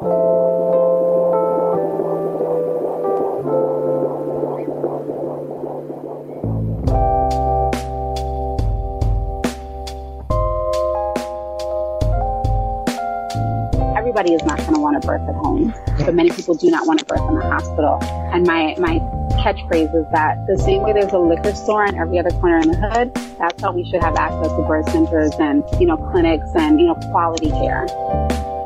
everybody is not going to want to birth at home, but many people do not want to birth in the hospital. And my, my catchphrase is that the same way there's a liquor store on every other corner in the hood, that's how we should have access to birth centers and, you know, clinics and, you know, quality care.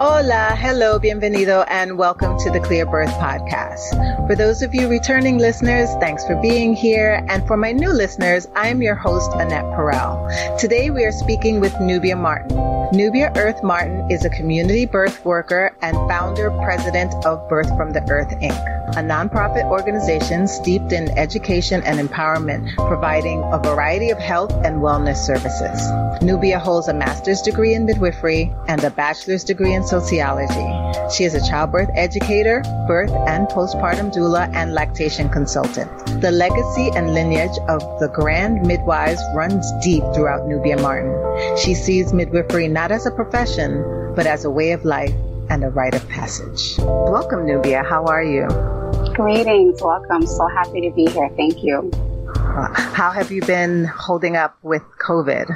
Hola, hello, bienvenido, and welcome to the Clear Birth Podcast. For those of you returning listeners, thanks for being here. And for my new listeners, I am your host, Annette Perel. Today we are speaking with Nubia Martin. Nubia Earth Martin is a community birth worker and founder president of Birth from the Earth Inc., a nonprofit organization steeped in education and empowerment, providing a variety of health and wellness services. Nubia holds a master's degree in midwifery and a bachelor's degree in sociology. She is a childbirth educator, birth and postpartum doula, and lactation consultant. The legacy and lineage of the grand midwives runs deep throughout Nubia Martin. She sees midwifery not as a profession, but as a way of life and a rite of passage. Welcome, Nubia. How are you? Greetings. Welcome. So happy to be here. Thank you. How have you been holding up with COVID?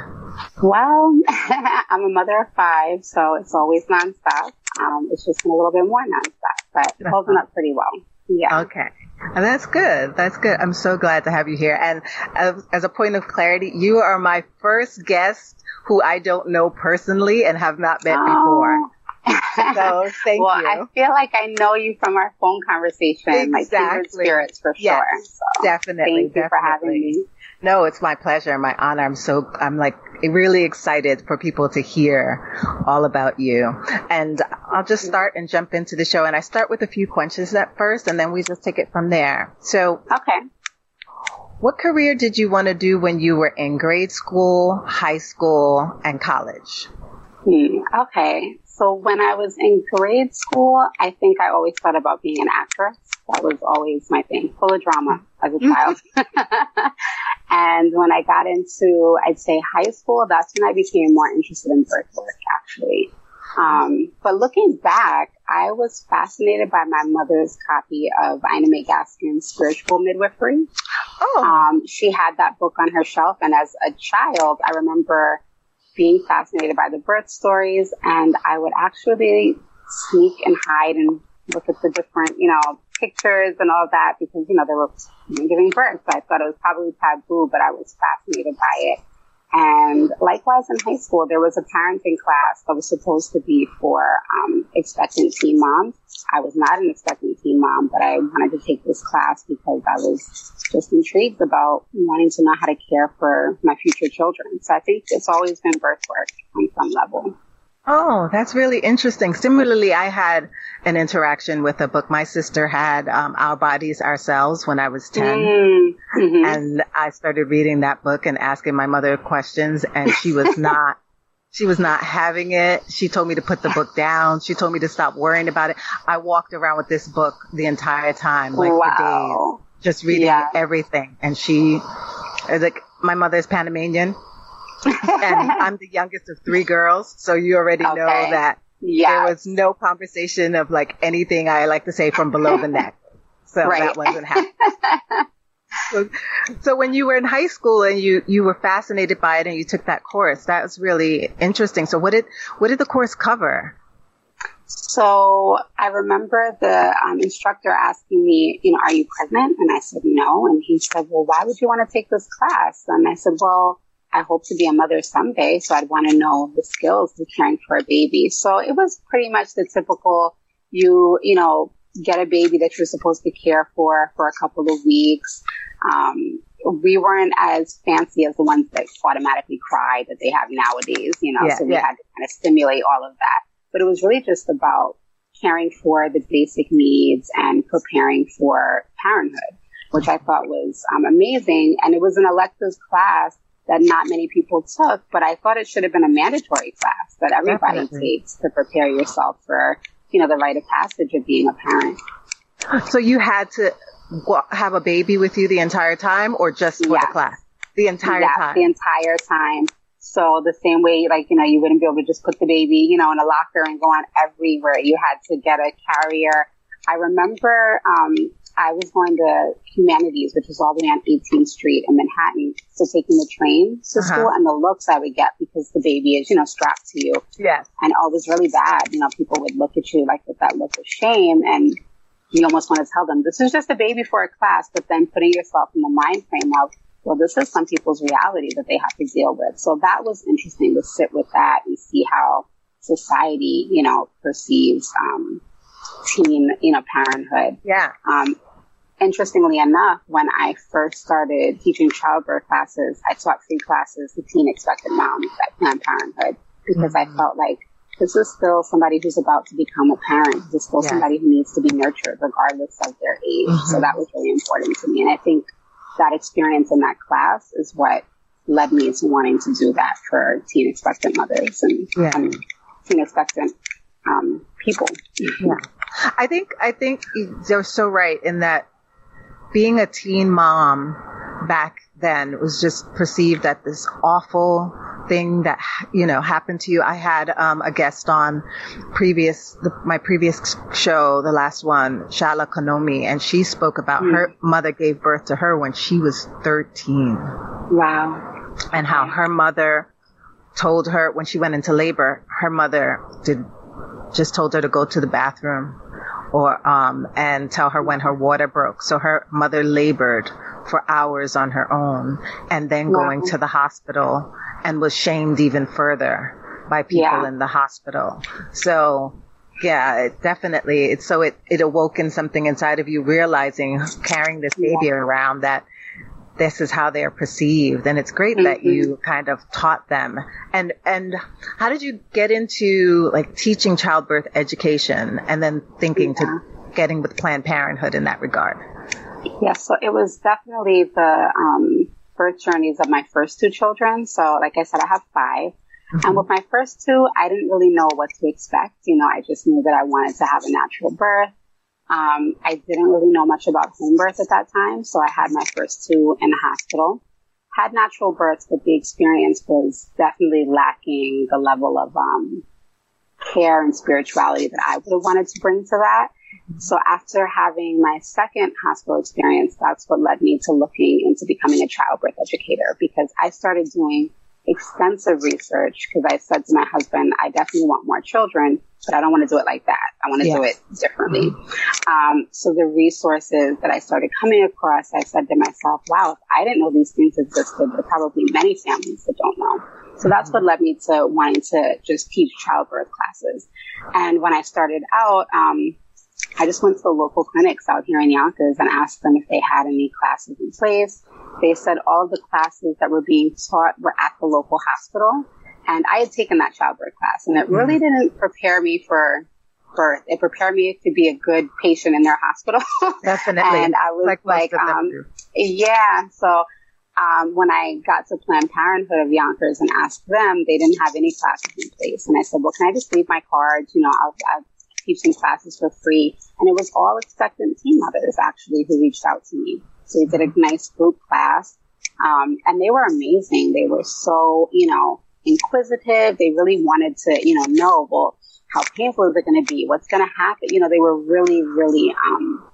Well, I'm a mother of five, so it's always nonstop. Um, it's just been a little bit more nonstop, but holding up pretty well. Yeah. Okay. And that's good. That's good. I'm so glad to have you here. And as, as a point of clarity, you are my first guest who I don't know personally and have not met oh. before. So thank well, you. I feel like I know you from our phone conversation, exactly. like spirits for yes, sure. So definitely. Thank definitely. you for having me. No, it's my pleasure, my honor. I'm so, I'm like really excited for people to hear all about you. And I'll just start and jump into the show. And I start with a few questions at first, and then we just take it from there. So, okay. What career did you want to do when you were in grade school, high school, and college? Hmm, okay. So when I was in grade school, I think I always thought about being an actress. That was always my thing, full of drama as a mm-hmm. child. and when I got into, I'd say high school, that's when I became more interested in birth work, actually. Um, but looking back, I was fascinated by my mother's copy of Ina May Gaskin's Spiritual Midwifery. Oh. Um, she had that book on her shelf, and as a child, I remember being fascinated by the birth stories, and I would actually sneak and hide and look at the different, you know, pictures and all that because, you know, they were giving birth. So I thought it was probably taboo, but I was fascinated by it. And likewise in high school, there was a parenting class that was supposed to be for um, expectant teen moms. I was not an expectant teen mom, but I wanted to take this class because I was just intrigued about wanting to know how to care for my future children. So I think it's always been birth work on some level. Oh, that's really interesting. Similarly, I had an interaction with a book. My sister had um, Our Bodies Ourselves when I was 10. Mm-hmm. And I started reading that book and asking my mother questions and she was not, she was not having it. She told me to put the book down. She told me to stop worrying about it. I walked around with this book the entire time, like wow. for days, just reading yeah. everything. And she, like, my mother is Panamanian and I'm the youngest of three girls, so you already okay. know that yes. there was no conversation of like anything I like to say from below the neck. So right. that wasn't happening. so, so when you were in high school and you, you were fascinated by it and you took that course, that was really interesting. So what did, what did the course cover? So I remember the um, instructor asking me, you know, are you pregnant? And I said no. And he said, well, why would you want to take this class? And I said, well, I hope to be a mother someday, so I'd want to know the skills of caring for a baby. So it was pretty much the typical you, you know, get a baby that you're supposed to care for for a couple of weeks. Um, we weren't as fancy as the ones that automatically cry that they have nowadays, you know, yeah, so we yeah. had to kind of stimulate all of that. But it was really just about caring for the basic needs and preparing for parenthood, which I thought was um, amazing. And it was an elective class that not many people took, but I thought it should have been a mandatory class that everybody Definitely. takes to prepare yourself for, you know, the rite of passage of being a parent. So you had to have a baby with you the entire time or just for yes. the class? The entire yes, time? the entire time. So the same way, like, you know, you wouldn't be able to just put the baby, you know, in a locker and go on everywhere. You had to get a carrier. I remember, um, I was going to humanities, which was all the way on 18th Street in Manhattan. So taking the train to uh-huh. school and the looks I would get because the baby is, you know, strapped to you. Yes. And oh, it was really bad. You know, people would look at you like with that look of shame and you almost want to tell them this is just a baby for a class, but then putting yourself in the mind frame of, well, this is some people's reality that they have to deal with. So that was interesting to sit with that and see how society, you know, perceives, um, teen, you know, parenthood. Yeah. Um, interestingly enough, when I first started teaching childbirth classes, I taught free classes to teen expectant moms at Planned Parenthood because mm-hmm. I felt like this is still somebody who's about to become a parent. This is still yes. somebody who needs to be nurtured regardless of their age. Mm-hmm. So that was really important to me. And I think that experience in that class is what led me to wanting to do that for teen expectant mothers and, yeah. and teen expectant um, people. Yeah. I think I think you're so right in that being a teen mom back then was just perceived as this awful thing that you know happened to you. I had um, a guest on previous the, my previous show, the last one, Shala Konomi, and she spoke about mm. her mother gave birth to her when she was 13. Wow. And how her mother told her when she went into labor, her mother did just told her to go to the bathroom or um, and tell her when her water broke. So her mother labored for hours on her own and then wow. going to the hospital and was shamed even further by people yeah. in the hospital. So yeah, it definitely. It's so it, it awoke in something inside of you realizing carrying this baby yeah. around that this is how they're perceived. And it's great mm-hmm. that you kind of taught them. And, and how did you get into like teaching childbirth education and then thinking yeah. to getting with Planned Parenthood in that regard? Yes. So it was definitely the, um, birth journeys of my first two children. So like I said, I have 5 mm-hmm. And with my first two, I didn't really know what to expect. You know, I just knew that I wanted to have a natural birth. Um, I didn't really know much about home birth at that time, so I had my first two in the hospital. Had natural births, but the experience was definitely lacking the level of um, care and spirituality that I would have wanted to bring to that. So after having my second hospital experience, that's what led me to looking into becoming a childbirth educator because I started doing extensive research because I said to my husband, I definitely want more children, but I don't want to do it like that. I want to do it differently. Um, so the resources that I started coming across, I said to myself, wow, if I didn't know these things existed, there are probably many families that don't know. So that's what led me to wanting to just teach childbirth classes. And when I started out, um, I just went to the local clinics out here in Yonkers and asked them if they had any classes in place. They said all the classes that were being taught were at the local hospital. And I had taken that childbirth class and it really mm-hmm. didn't prepare me for birth. It prepared me to be a good patient in their hospital. Definitely. and I was like, like um, yeah. So, um, when I got to Planned Parenthood of Yonkers and asked them, they didn't have any classes in place. And I said, well, can I just leave my cards? You know, I'll, I'll teaching classes for free. And it was all expectant teen mothers actually who reached out to me. So we did a nice group class. Um, and they were amazing. They were so, you know, inquisitive. They really wanted to, you know, know, well, how painful is it going to be? What's going to happen? You know, they were really, really, um,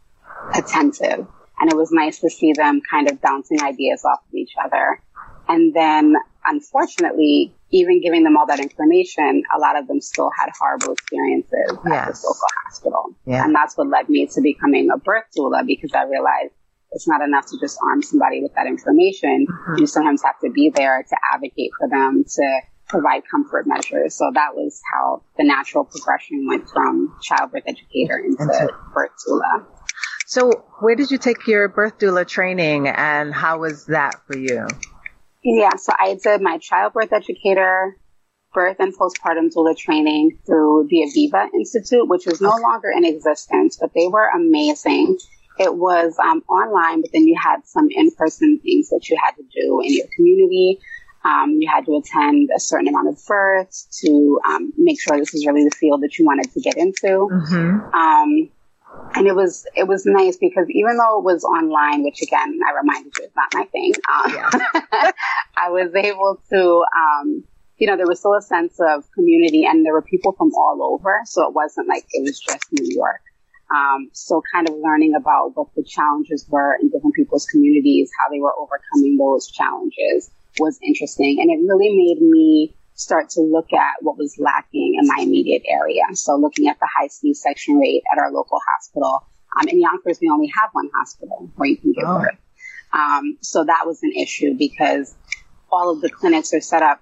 attentive. And it was nice to see them kind of bouncing ideas off of each other. And then unfortunately, even giving them all that information, a lot of them still had horrible experiences yes. at this local hospital. Yeah. And that's what led me to becoming a birth doula because I realized it's not enough to just arm somebody with that information. Mm-hmm. You sometimes have to be there to advocate for them, to provide comfort measures. So that was how the natural progression went from childbirth educator into birth doula. So where did you take your birth doula training and how was that for you? Yeah, so I did my childbirth educator, birth and postpartum doula training through the Aviva Institute, which is no longer in existence, but they were amazing. It was um, online, but then you had some in-person things that you had to do in your community. Um, you had to attend a certain amount of births to um, make sure this was really the field that you wanted to get into. Mm-hmm. Um, and it was it was nice because even though it was online, which again I reminded you is not my thing, um, yeah. I was able to, um, you know, there was still a sense of community, and there were people from all over, so it wasn't like it was just New York. Um, so kind of learning about what the challenges were in different people's communities, how they were overcoming those challenges was interesting, and it really made me start to look at what was lacking in my immediate area. So looking at the high C-section rate at our local hospital. Um, in Yonkers, we only have one hospital where you can give oh. birth. Um, so that was an issue because all of the clinics are set up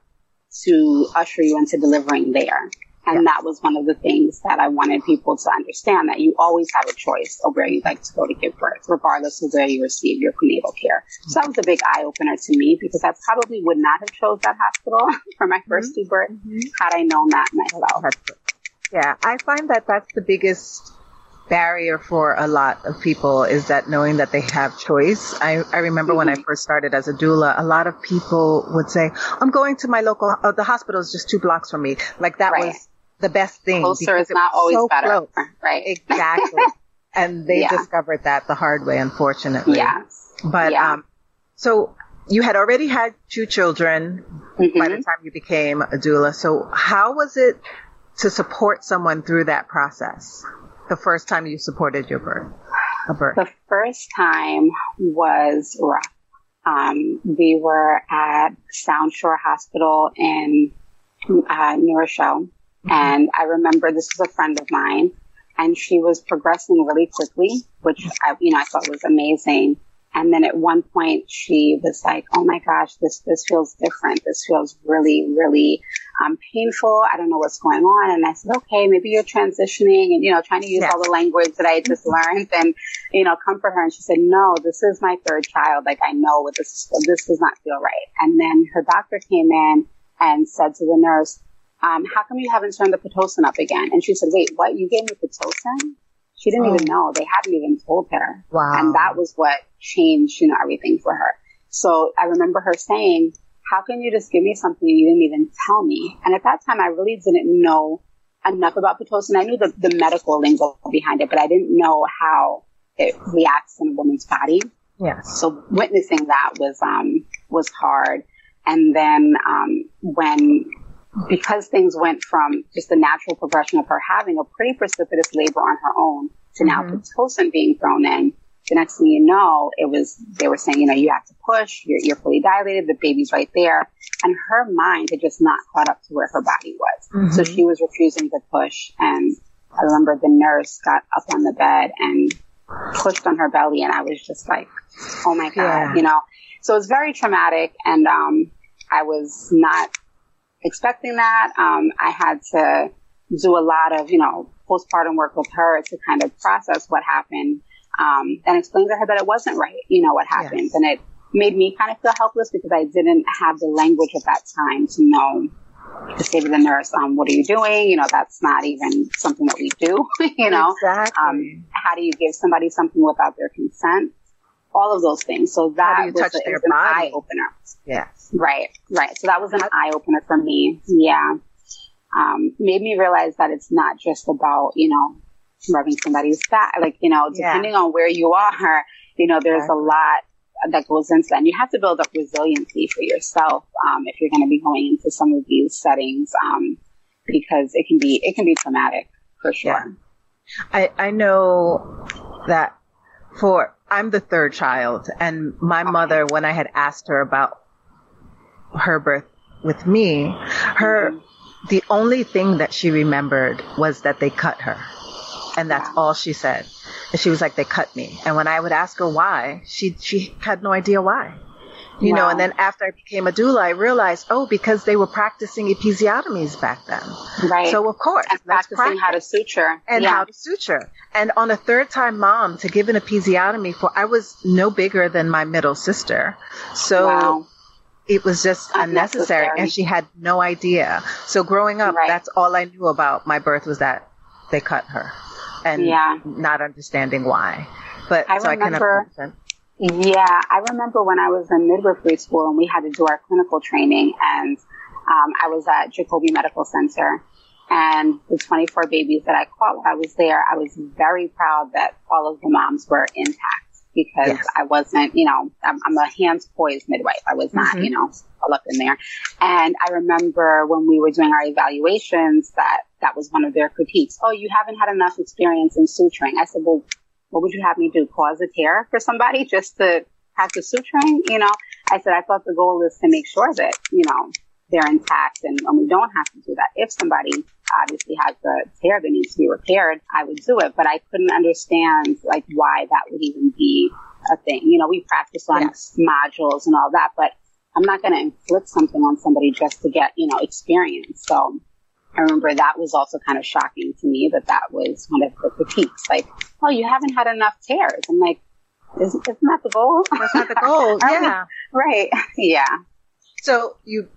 to usher you into delivering there. And that was one of the things that I wanted people to understand that you always have a choice of where you'd like to go to give birth, regardless of where you receive your prenatal care. So that was a big eye opener to me because I probably would not have chose that hospital for my 1st mm-hmm. two births mm-hmm. had I known that myself. Yeah, I find that that's the biggest barrier for a lot of people is that knowing that they have choice. I, I remember mm-hmm. when I mm-hmm. first started as a doula, a lot of people would say, I'm going to my local, uh, the hospital is just two blocks from me. Like that right. was the best thing. Closer is not always so better. Close. Right. Exactly. and they yeah. discovered that the hard way, unfortunately. Yes. But, yeah. um, so you had already had two children mm-hmm. by the time you became a doula. So how was it to support someone through that process? The first time you supported your birth, a birth. The first time was rough. Um, we were at Sound Shore Hospital in uh, New Rochelle, and I remember this was a friend of mine and she was progressing really quickly, which I, you know, I thought was amazing. And then at one point she was like, Oh my gosh, this, this feels different. This feels really, really, um, painful. I don't know what's going on. And I said, okay, maybe you're transitioning and, you know, trying to use yeah. all the language that I just learned and, you know, comfort her. And she said, no, this is my third child. Like I know what this is. This does not feel right. And then her doctor came in and said to the nurse, um, how come you haven't turned the Pitocin up again? And she said, wait, what? You gave me Pitocin? She didn't oh. even know. They hadn't even told her. Wow. And that was what changed, you know, everything for her. So I remember her saying, how can you just give me something you didn't even tell me? And at that time, I really didn't know enough about Pitocin. I knew the, the medical lingo behind it, but I didn't know how it reacts in a woman's body. Yes. So witnessing that was, um, was hard. And then, um, when because things went from just the natural progression of her having a pretty precipitous labor on her own to now mm-hmm. Pitocin being thrown in, the next thing you know, it was, they were saying, you know, you have to push, you're, you're fully dilated, the baby's right there. And her mind had just not caught up to where her body was. Mm-hmm. So she was refusing to push. And I remember the nurse got up on the bed and pushed on her belly. And I was just like, oh my God, yeah. you know, so it was very traumatic. And, um, I was not expecting that. Um, I had to do a lot of, you know, postpartum work with her to kind of process what happened, um, and explain to her that it wasn't right, you know, what happened. Yes. And it made me kind of feel helpless because I didn't have the language at that time to know to say to the nurse, um, what are you doing? You know, that's not even something that we do, you know. Exactly. Um, how do you give somebody something without their consent? All of those things. So that was, a, was an eye opener. Yes. Right, right. So that was an eye opener for me. Yeah. Um, made me realize that it's not just about, you know, rubbing somebody's back. Like, you know, depending yeah. on where you are, you know, there's a lot that goes into that. And you have to build up resiliency for yourself, um, if you're going to be going into some of these settings, um, because it can be, it can be traumatic for sure. Yeah. I, I know that for, I'm the third child and my mother, when I had asked her about her birth with me, her, mm-hmm. the only thing that she remembered was that they cut her. And that's all she said. And she was like, they cut me. And when I would ask her why, she, she had no idea why. You wow. know, and then after I became a doula, I realized, oh, because they were practicing episiotomies back then. Right. So of course, and practicing how to suture and yeah. how to suture. And on a third time mom to give an episiotomy for, I was no bigger than my middle sister. So wow it was just unnecessary. unnecessary. and she had no idea. So growing up, right. that's all I knew about my birth was that they cut her and yeah. not understanding why. But I so remember, I yeah, I remember when I was in midwifery school and we had to do our clinical training and um, I was at Jacobi Medical Center And the 24 babies that I caught while I was there, I was very proud that all of the moms were intact because yes. I wasn't, you know, I'm, I'm, a hands poised midwife. I was not, mm-hmm. you know, all up in there. And I remember when we were doing our evaluations that that was one of their critiques. Oh, you haven't had enough experience in suturing. I said, well, what would you have me do? Cause a tear for somebody just to practice suturing? You know, I said, I thought the goal is to make sure that, you know, they're intact and, and we don't have to do that. If somebody obviously has a tear that needs to be repaired, I would do it. But I couldn't understand like why that would even be a thing. You know, we practice on yes. modules and all that, but I'm not going to inflict something on somebody just to get, you know, experience. So I remember that was also kind of shocking to me that that was one of the critiques. Like, oh, you haven't had enough tears. I'm like, isn't, isn't that the goal? That's not the goal. yeah. right. Yeah. So you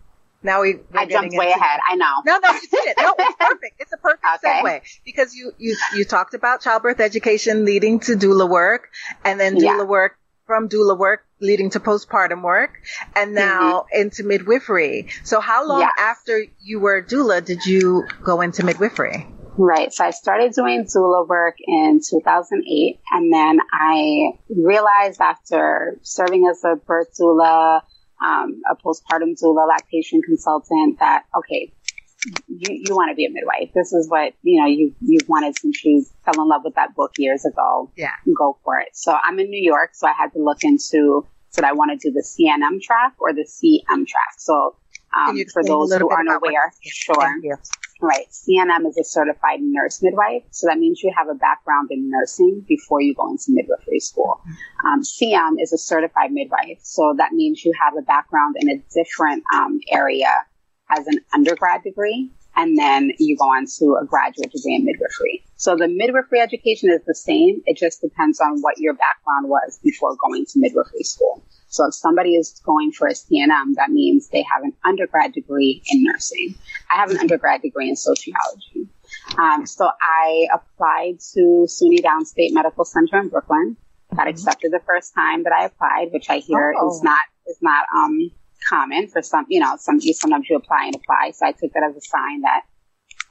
now we. I jumped way ahead. I know. No, no, you did it. No, it's perfect. It's a perfect okay. segue because you you you talked about childbirth education leading to doula work, and then doula yeah. work from doula work leading to postpartum work, and now mm-hmm. into midwifery. So, how long yes. after you were doula did you go into midwifery? Right. So I started doing doula work in 2008 and then I realized after serving as a birth doula, um, a postpartum doula, lactation consultant that, okay, you, you want to be a midwife. This is what, you know, you, you wanted since you fell in love with that book years ago. Yeah. Go for it. So I'm in New York, so I had to look into, did I want to do the CNM track or the CM track? So, um, for those who aren't aware, sure. Right. CNM is a certified nurse midwife. So that means you have a background in nursing before you go into midwifery school. Mm-hmm. Um, CM is a certified midwife. So that means you have a background in a different um, area as an undergrad degree. And then you go on to a graduate degree in midwifery. So the midwifery education is the same. It just depends on what your background was before going to midwifery school. So if somebody is going for a CNM, that means they have an undergrad degree in nursing. I have an undergrad degree in sociology. Um, so I applied to SUNY Downstate Medical Center in Brooklyn. Got mm-hmm. accepted the first time that I applied, which I hear oh. is not is not um, common for some. You know, some sometimes you apply and apply. So I took that as a sign that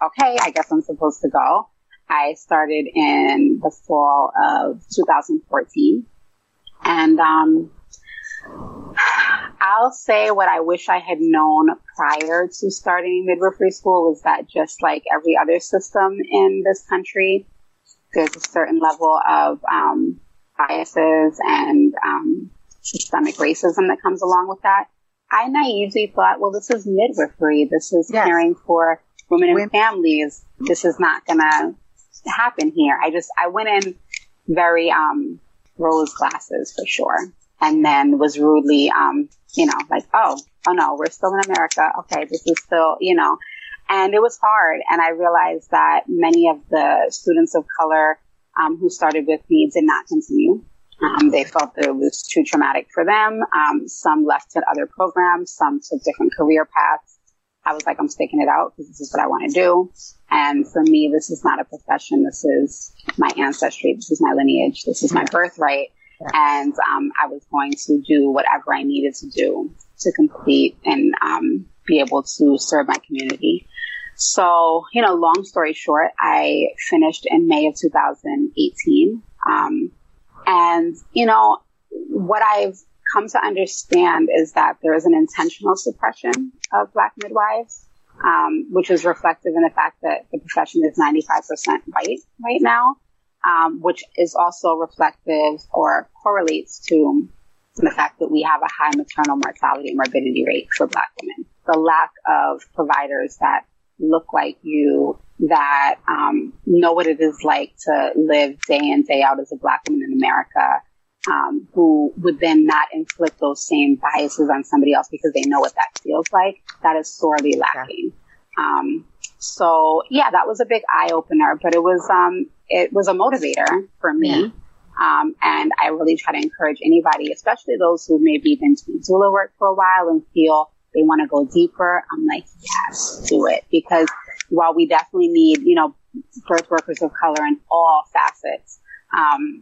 okay, I guess I'm supposed to go. I started in the fall of 2014, and um, I'll say what I wish I had known prior to starting midwifery school was that just like every other system in this country, there's a certain level of um, biases and um, systemic racism that comes along with that. I naively thought, well, this is midwifery. This is yes. caring for women and families. This is not going to happen here. I just, I went in very um, rose glasses for sure and then was rudely, um, you know, like, oh, oh no, we're still in America. Okay, this is still, you know, and it was hard. And I realized that many of the students of color um, who started with me did not continue. Um, they felt that it was too traumatic for them. Um, some left to other programs. Some took different career paths. I was like, I'm sticking it out because this is what I want to do. And for me, this is not a profession. This is my ancestry. This is my lineage. This is my birthright and um, I was going to do whatever I needed to do to complete and um, be able to serve my community. So, you know, long story short, I finished in May of 2018. Um, and, you know, what I've come to understand is that there is an intentional suppression of Black midwives, um, which is reflective in the fact that the profession is 95% white right now um, which is also reflective or correlates to the fact that we have a high maternal mortality and morbidity rate for Black women. The lack of providers that look like you, that um, know what it is like to live day in, day out as a Black woman in America, um, who would then not inflict those same biases on somebody else because they know what that feels like, that is sorely lacking. Yeah. Um, so yeah, that was a big eye opener, but it was, um, it was a motivator for me. Yeah. Um, and I really try to encourage anybody, especially those who maybe been doing doula work for a while and feel they want to go deeper. I'm like, yes, do it. Because while we definitely need, you know, birth workers of color in all facets, um,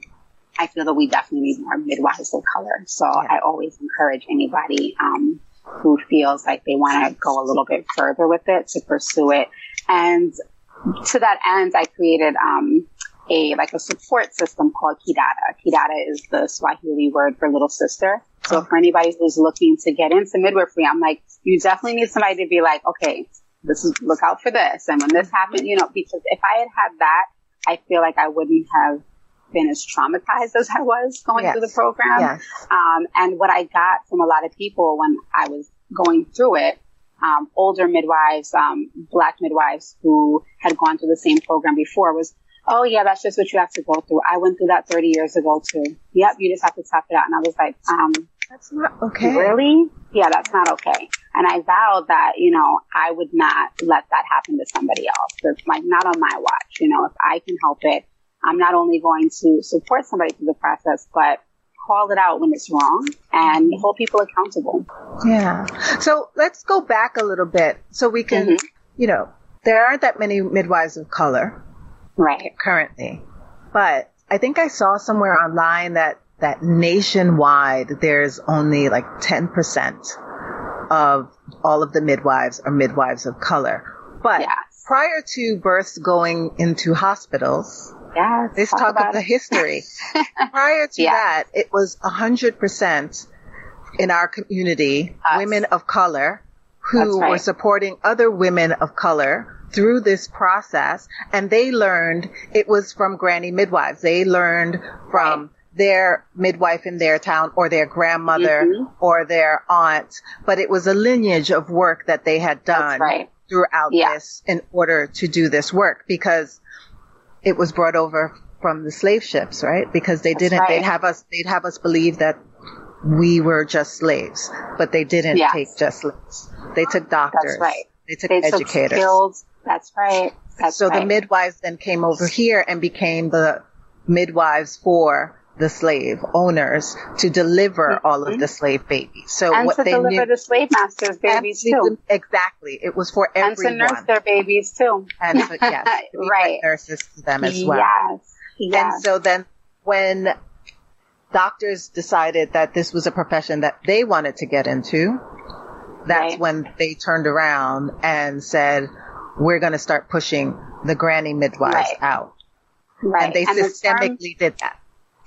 I feel that we definitely need more midwives of color. So yeah. I always encourage anybody, um, who feels like they want to go a little bit further with it to pursue it and to that end, I created um, a like a support system called Kidada. Kidada is the Swahili word for little sister. So for anybody who's looking to get into midwifery, I'm like, you definitely need somebody to be like, okay, this is look out for this, and when this happened, you know, because if I had had that, I feel like I wouldn't have been as traumatized as I was going yes. through the program. Yes. Um, and what I got from a lot of people when I was going through it um, older midwives, um, black midwives who had gone through the same program before was, oh yeah, that's just what you have to go through. I went through that 30 years ago too. Yep, you just have to tough it out. And I was like, um, that's not okay. Really? Yeah, that's not okay. And I vowed that, you know, I would not let that happen to somebody else. It's like not on my watch. You know, if I can help it, I'm not only going to support somebody through the process, but call it out when it's wrong and hold people accountable. Yeah. So let's go back a little bit so we can, mm-hmm. you know, there aren't that many midwives of color. Right. Currently. But I think I saw somewhere online that, that nationwide there's only like 10% of all of the midwives are midwives of color. But yes. prior to births going into hospitals, yeah, let's talk, talk about the history. Prior to yeah. that, it was a hundred percent in our community, Us. women of color who right. were supporting other women of color through this process. And they learned it was from granny midwives. They learned from right. Their midwife in their town or their grandmother mm-hmm. or their aunt, but it was a lineage of work that they had done right. throughout yeah. this in order to do this work because it was brought over from the slave ships, right? Because they didn't, right. they'd have us, they'd have us believe that we were just slaves, but they didn't yes. take just slaves. They took doctors. That's right. They took they educators. Took. That's right. That's so right. the midwives then came over here and became the midwives for the slave owners to deliver mm-hmm. all of the slave babies. So and what to they deliver knew, the slave masters' babies too. Exactly, it was for everyone. And to nurse their babies too. And to, yes, right, nurses to them as well. Yes, yes. And so then when doctors decided that this was a profession that they wanted to get into, that's right. when they turned around and said, "We're going to start pushing the granny midwives right. out." Right, and they and systemically the term- did that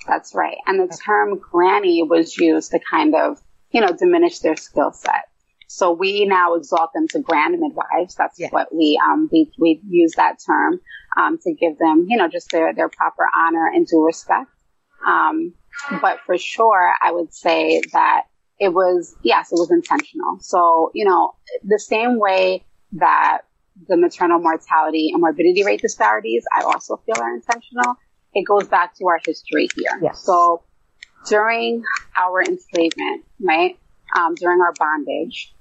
that's right. And the term granny was used to kind of, you know, diminish their skill set. So we now exalt them to grand midwives. That's yeah. what we, um, we, we use that term, um, to give them, you know, just their, their proper honor and due respect. Um, but for sure, I would say that it was, yes, it was intentional. So, you know, the same way that the maternal mortality and morbidity rate disparities, I also feel are intentional it goes back to our history here. Yes. So during our enslavement, right, um, during our bondage,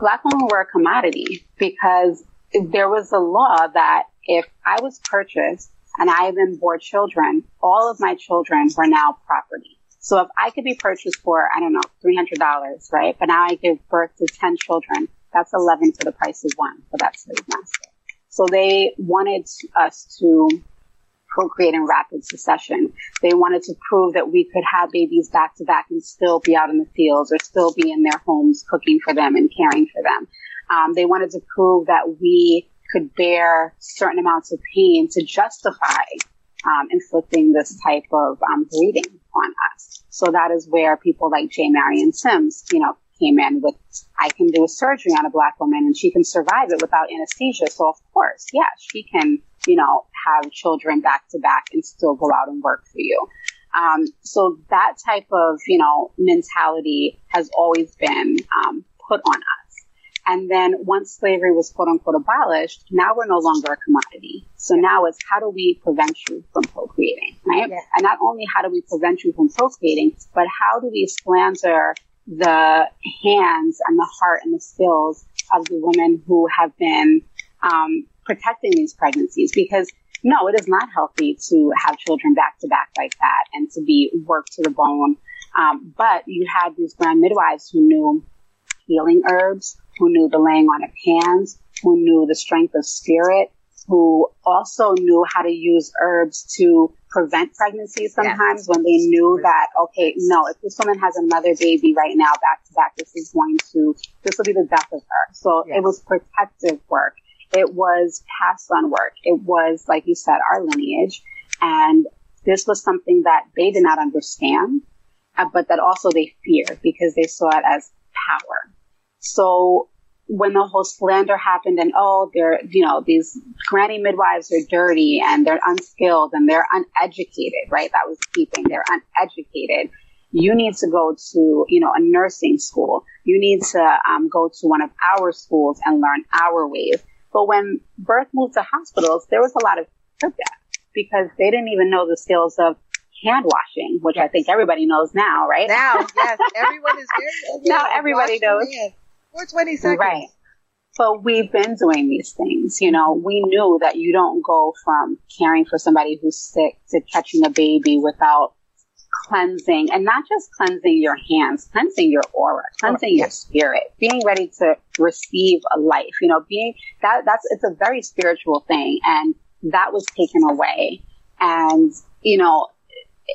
black women were a commodity because there was a law that if I was purchased and I then bore children, all of my children were now property. So if I could be purchased for, I don't know, $300, right? But now I give birth to 10 children, that's 11 for the price of one for that slave master. So they wanted us to procreate in rapid succession. They wanted to prove that we could have babies back to back and still be out in the fields or still be in their homes cooking for them and caring for them. Um, they wanted to prove that we could bear certain amounts of pain to justify um, inflicting this type of um, breeding on us. So that is where people like J. Marion Sims, you know, came in with, I can do a surgery on a black woman and she can survive it without anesthesia. So of course, yeah, she can, you know, have children back to back and still go out and work for you. Um, so that type of, you know, mentality has always been um, put on us. And then once slavery was quote unquote abolished, now we're no longer a commodity. So now it's how do we prevent you from procreating, right? Yeah. And not only how do we prevent you from procreating, but how do we slander the hands and the heart and the skills of the women who have been um, protecting these pregnancies because no, it is not healthy to have children back to back like that and to be worked to the bone. Um, but you had these grand midwives who knew healing herbs, who knew the laying on of hands, who knew the strength of spirit, who also knew how to use herbs to prevent pregnancy sometimes yes. when they knew that, okay, no, if this woman has another baby right now back to back, this is going to, this will be the death of her. So yes. it was protective work. It was passed on work. It was, like you said, our lineage. And this was something that they did not understand, uh, but that also they feared because they saw it as power. So when the whole slander happened and oh, they're, you know, these granny midwives are dirty and they're unskilled and they're uneducated, right? That was the key thing. They're uneducated. You need to go to, you know, a nursing school. You need to um, go to one of our schools and learn our ways. But when birth moved to hospitals, there was a lot of pushback because they didn't even know the skills of hand washing, which yes. I think everybody knows now, right? Now, yes, everyone is very now everybody knows. For 20 seconds. Right. But we've been doing these things. You know, we knew that you don't go from caring for somebody who's sick to catching a baby without cleansing and not just cleansing your hands, cleansing your aura, cleansing oh, your spirit, being ready to receive a life, you know, being that, that's, it's a very spiritual thing. And that was taken away. And, you know,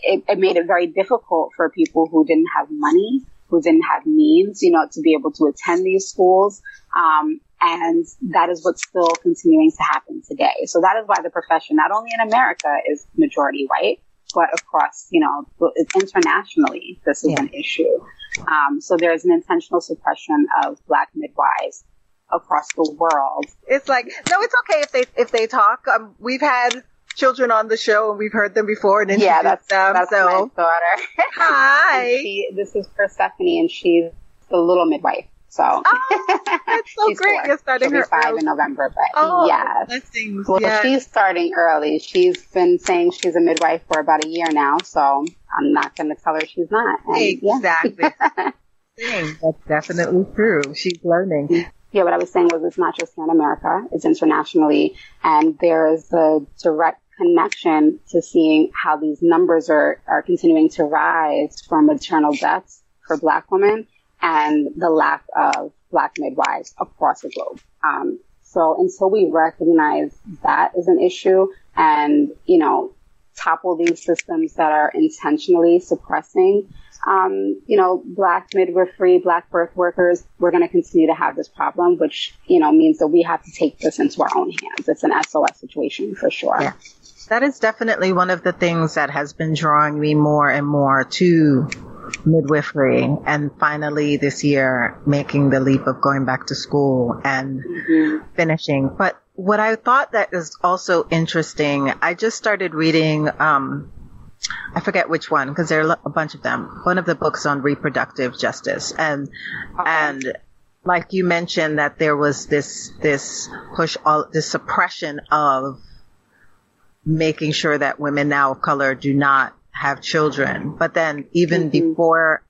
it, it made it very difficult for people who didn't have money, who didn't have means, you know, to be able to attend these schools. Um, and that is what's still continuing to happen today. So that is why the profession, not only in America, is majority white, but across, you know, internationally, this is yeah. an issue. Um, so there's an intentional suppression of black midwives across the world. It's like, no, it's okay if they, if they talk. Um, we've had children on the show and we've heard them before and yeah, that's, them. That's so. my daughter. Hi. she, this is Persephone and she's the little midwife. So oh, that's so great. you You're starting She'll her five early. in November, but oh, yeah. Blessings. Well, yes. she's starting early. She's been saying she's a midwife for about a year now, so I'm not going to tell her she's not. And, exactly. Yeah. that's definitely true. She's learning. Yeah, what I was saying was it's not just here in America, it's internationally. And there is a direct connection to seeing how these numbers are, are continuing to rise for maternal deaths for black women and the lack of black midwives across the globe. Um, so until we recognize that is an issue and, you know, topple these systems that are intentionally suppressing, um, you know, black midwifery, black birth workers, we're going to continue to have this problem, which, you know, means that we have to take this into our own hands. It's an SOS situation for sure. Yeah. That is definitely one of the things that has been drawing me more and more to midwifery and finally this year making the leap of going back to school and mm-hmm. finishing. But what I thought that is also interesting, I just started reading, um, I forget which one because there are a bunch of them. One of the books on reproductive justice and, okay. and like you mentioned that there was this, this push, all this suppression of making sure that women now of color do not have children. But then even mm-hmm. before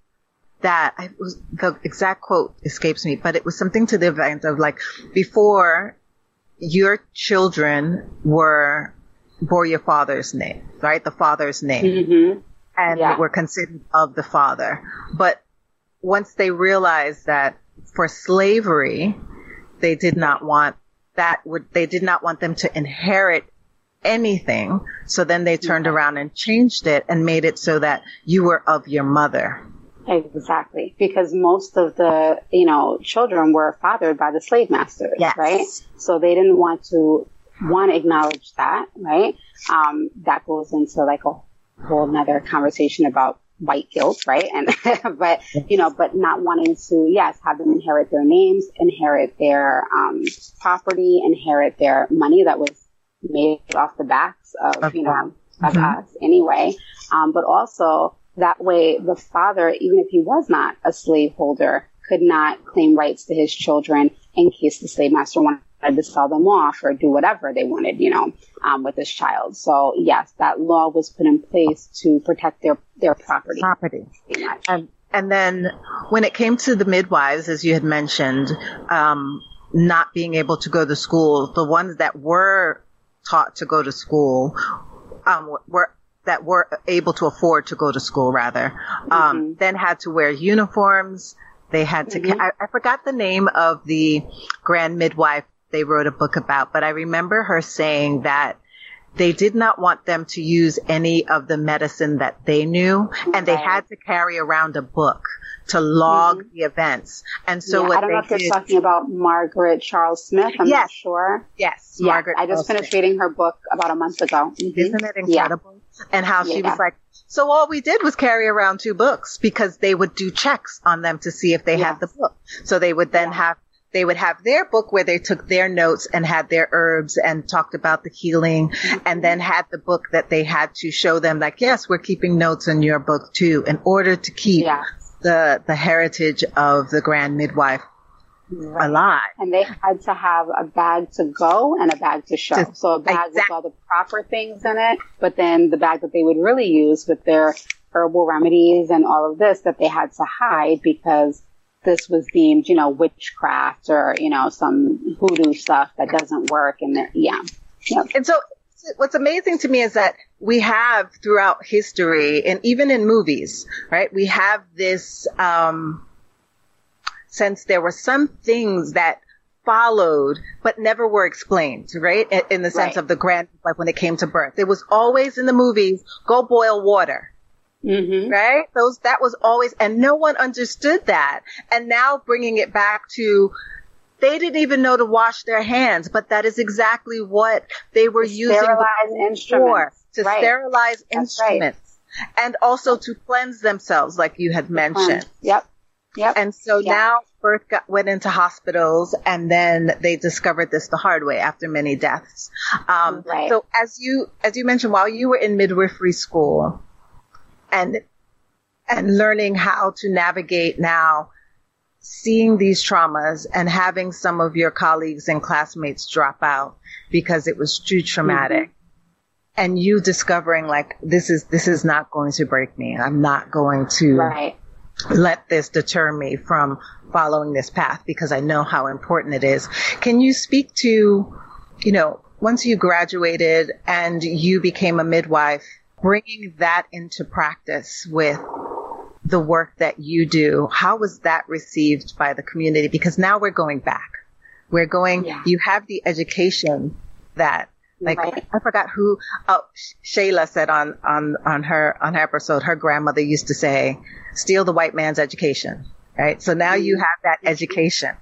that, I was, the exact quote escapes me, but it was something to the event of like, before your children were, bore your father's name, right? The father's name. Mm-hmm. And yeah. were considered of the father. But once they realized that for slavery, they did not want that would, they did not want them to inherit anything. So then they turned around and changed it and made it so that you were of your mother. Exactly. Because most of the, you know, children were fathered by the slave masters, yes. right? So they didn't want to, one, acknowledge that, right? Um, that goes into like a whole nother conversation about white guilt, right? And, but, you know, but not wanting to, yes, have them inherit their names, inherit their, um, property, inherit their money that was made off the backs of, of you know, of mm-hmm. us anyway. Um, but also that way the father, even if he was not a slaveholder, could not claim rights to his children in case the slave master wanted to sell them off or do whatever they wanted, you know, um, with this child. So yes, that law was put in place to protect their, their property. Property. And, and then when it came to the midwives, as you had mentioned, um, not being able to go to school, the ones that were taught to go to school, um, were that were able to afford to go to school rather, um, mm-hmm. then had to wear uniforms. They had to, mm-hmm. I, I forgot the name of the grand midwife they wrote a book about, but I remember her saying that they did not want them to use any of the medicine that they knew and they had to carry around a book to log mm-hmm. the events. And so yeah, what I don't know if did, you're talking about Margaret Charles Smith. I'm yes. not sure. Yes, yeah, Margaret. I just Charles finished Smith. reading her book about a month ago. Mm-hmm. Isn't it incredible? Yeah. And how she was like, so all we did was carry around two books because they would do checks on them to see if they yes. had the book. So they would then have they would have their book where they took their notes and had their herbs and talked about the healing mm-hmm. and then had the book that they had to show them like, yes, we're keeping notes in your book too in order to keep yeah. The, the heritage of the grand midwife right. alive. And they had to have a bag to go and a bag to show. To, so a bag exactly. with all the proper things in it, but then the bag that they would really use with their herbal remedies and all of this that they had to hide because this was deemed, you know, witchcraft or, you know, some voodoo stuff that doesn't work. And yeah. Yep. And so what's amazing to me is that we have throughout history and even in movies, right? We have this, um, sense there were some things that followed but never were explained, right? In, the sense right. of the grand, like when it came to birth. It was always in the movies, go boil water. Mm-hmm. Right? Those, that was always, and no one understood that. And now bringing it back to, they didn't even know to wash their hands, but that is exactly what they were to using sterilize instruments. to right. sterilize That's instruments. Right. And also to cleanse themselves, like you had mentioned. Yep. Yep. And so yep. now birth got, went into hospitals and then they discovered this the hard way after many deaths. Um, right. so as you, as you mentioned, while you were in midwifery school, and and learning how to navigate now seeing these traumas and having some of your colleagues and classmates drop out because it was too traumatic mm-hmm. and you discovering like this is this is not going to break me i'm not going to right. let this deter me from following this path because i know how important it is can you speak to you know once you graduated and you became a midwife bringing that into practice with the work that you do, how was that received by the community? Because now we're going back. We're going, yeah. you have the education that like right. I forgot who oh Shayla said on on on her on her episode her grandmother used to say steal the white man's education right so now mm-hmm. you have that education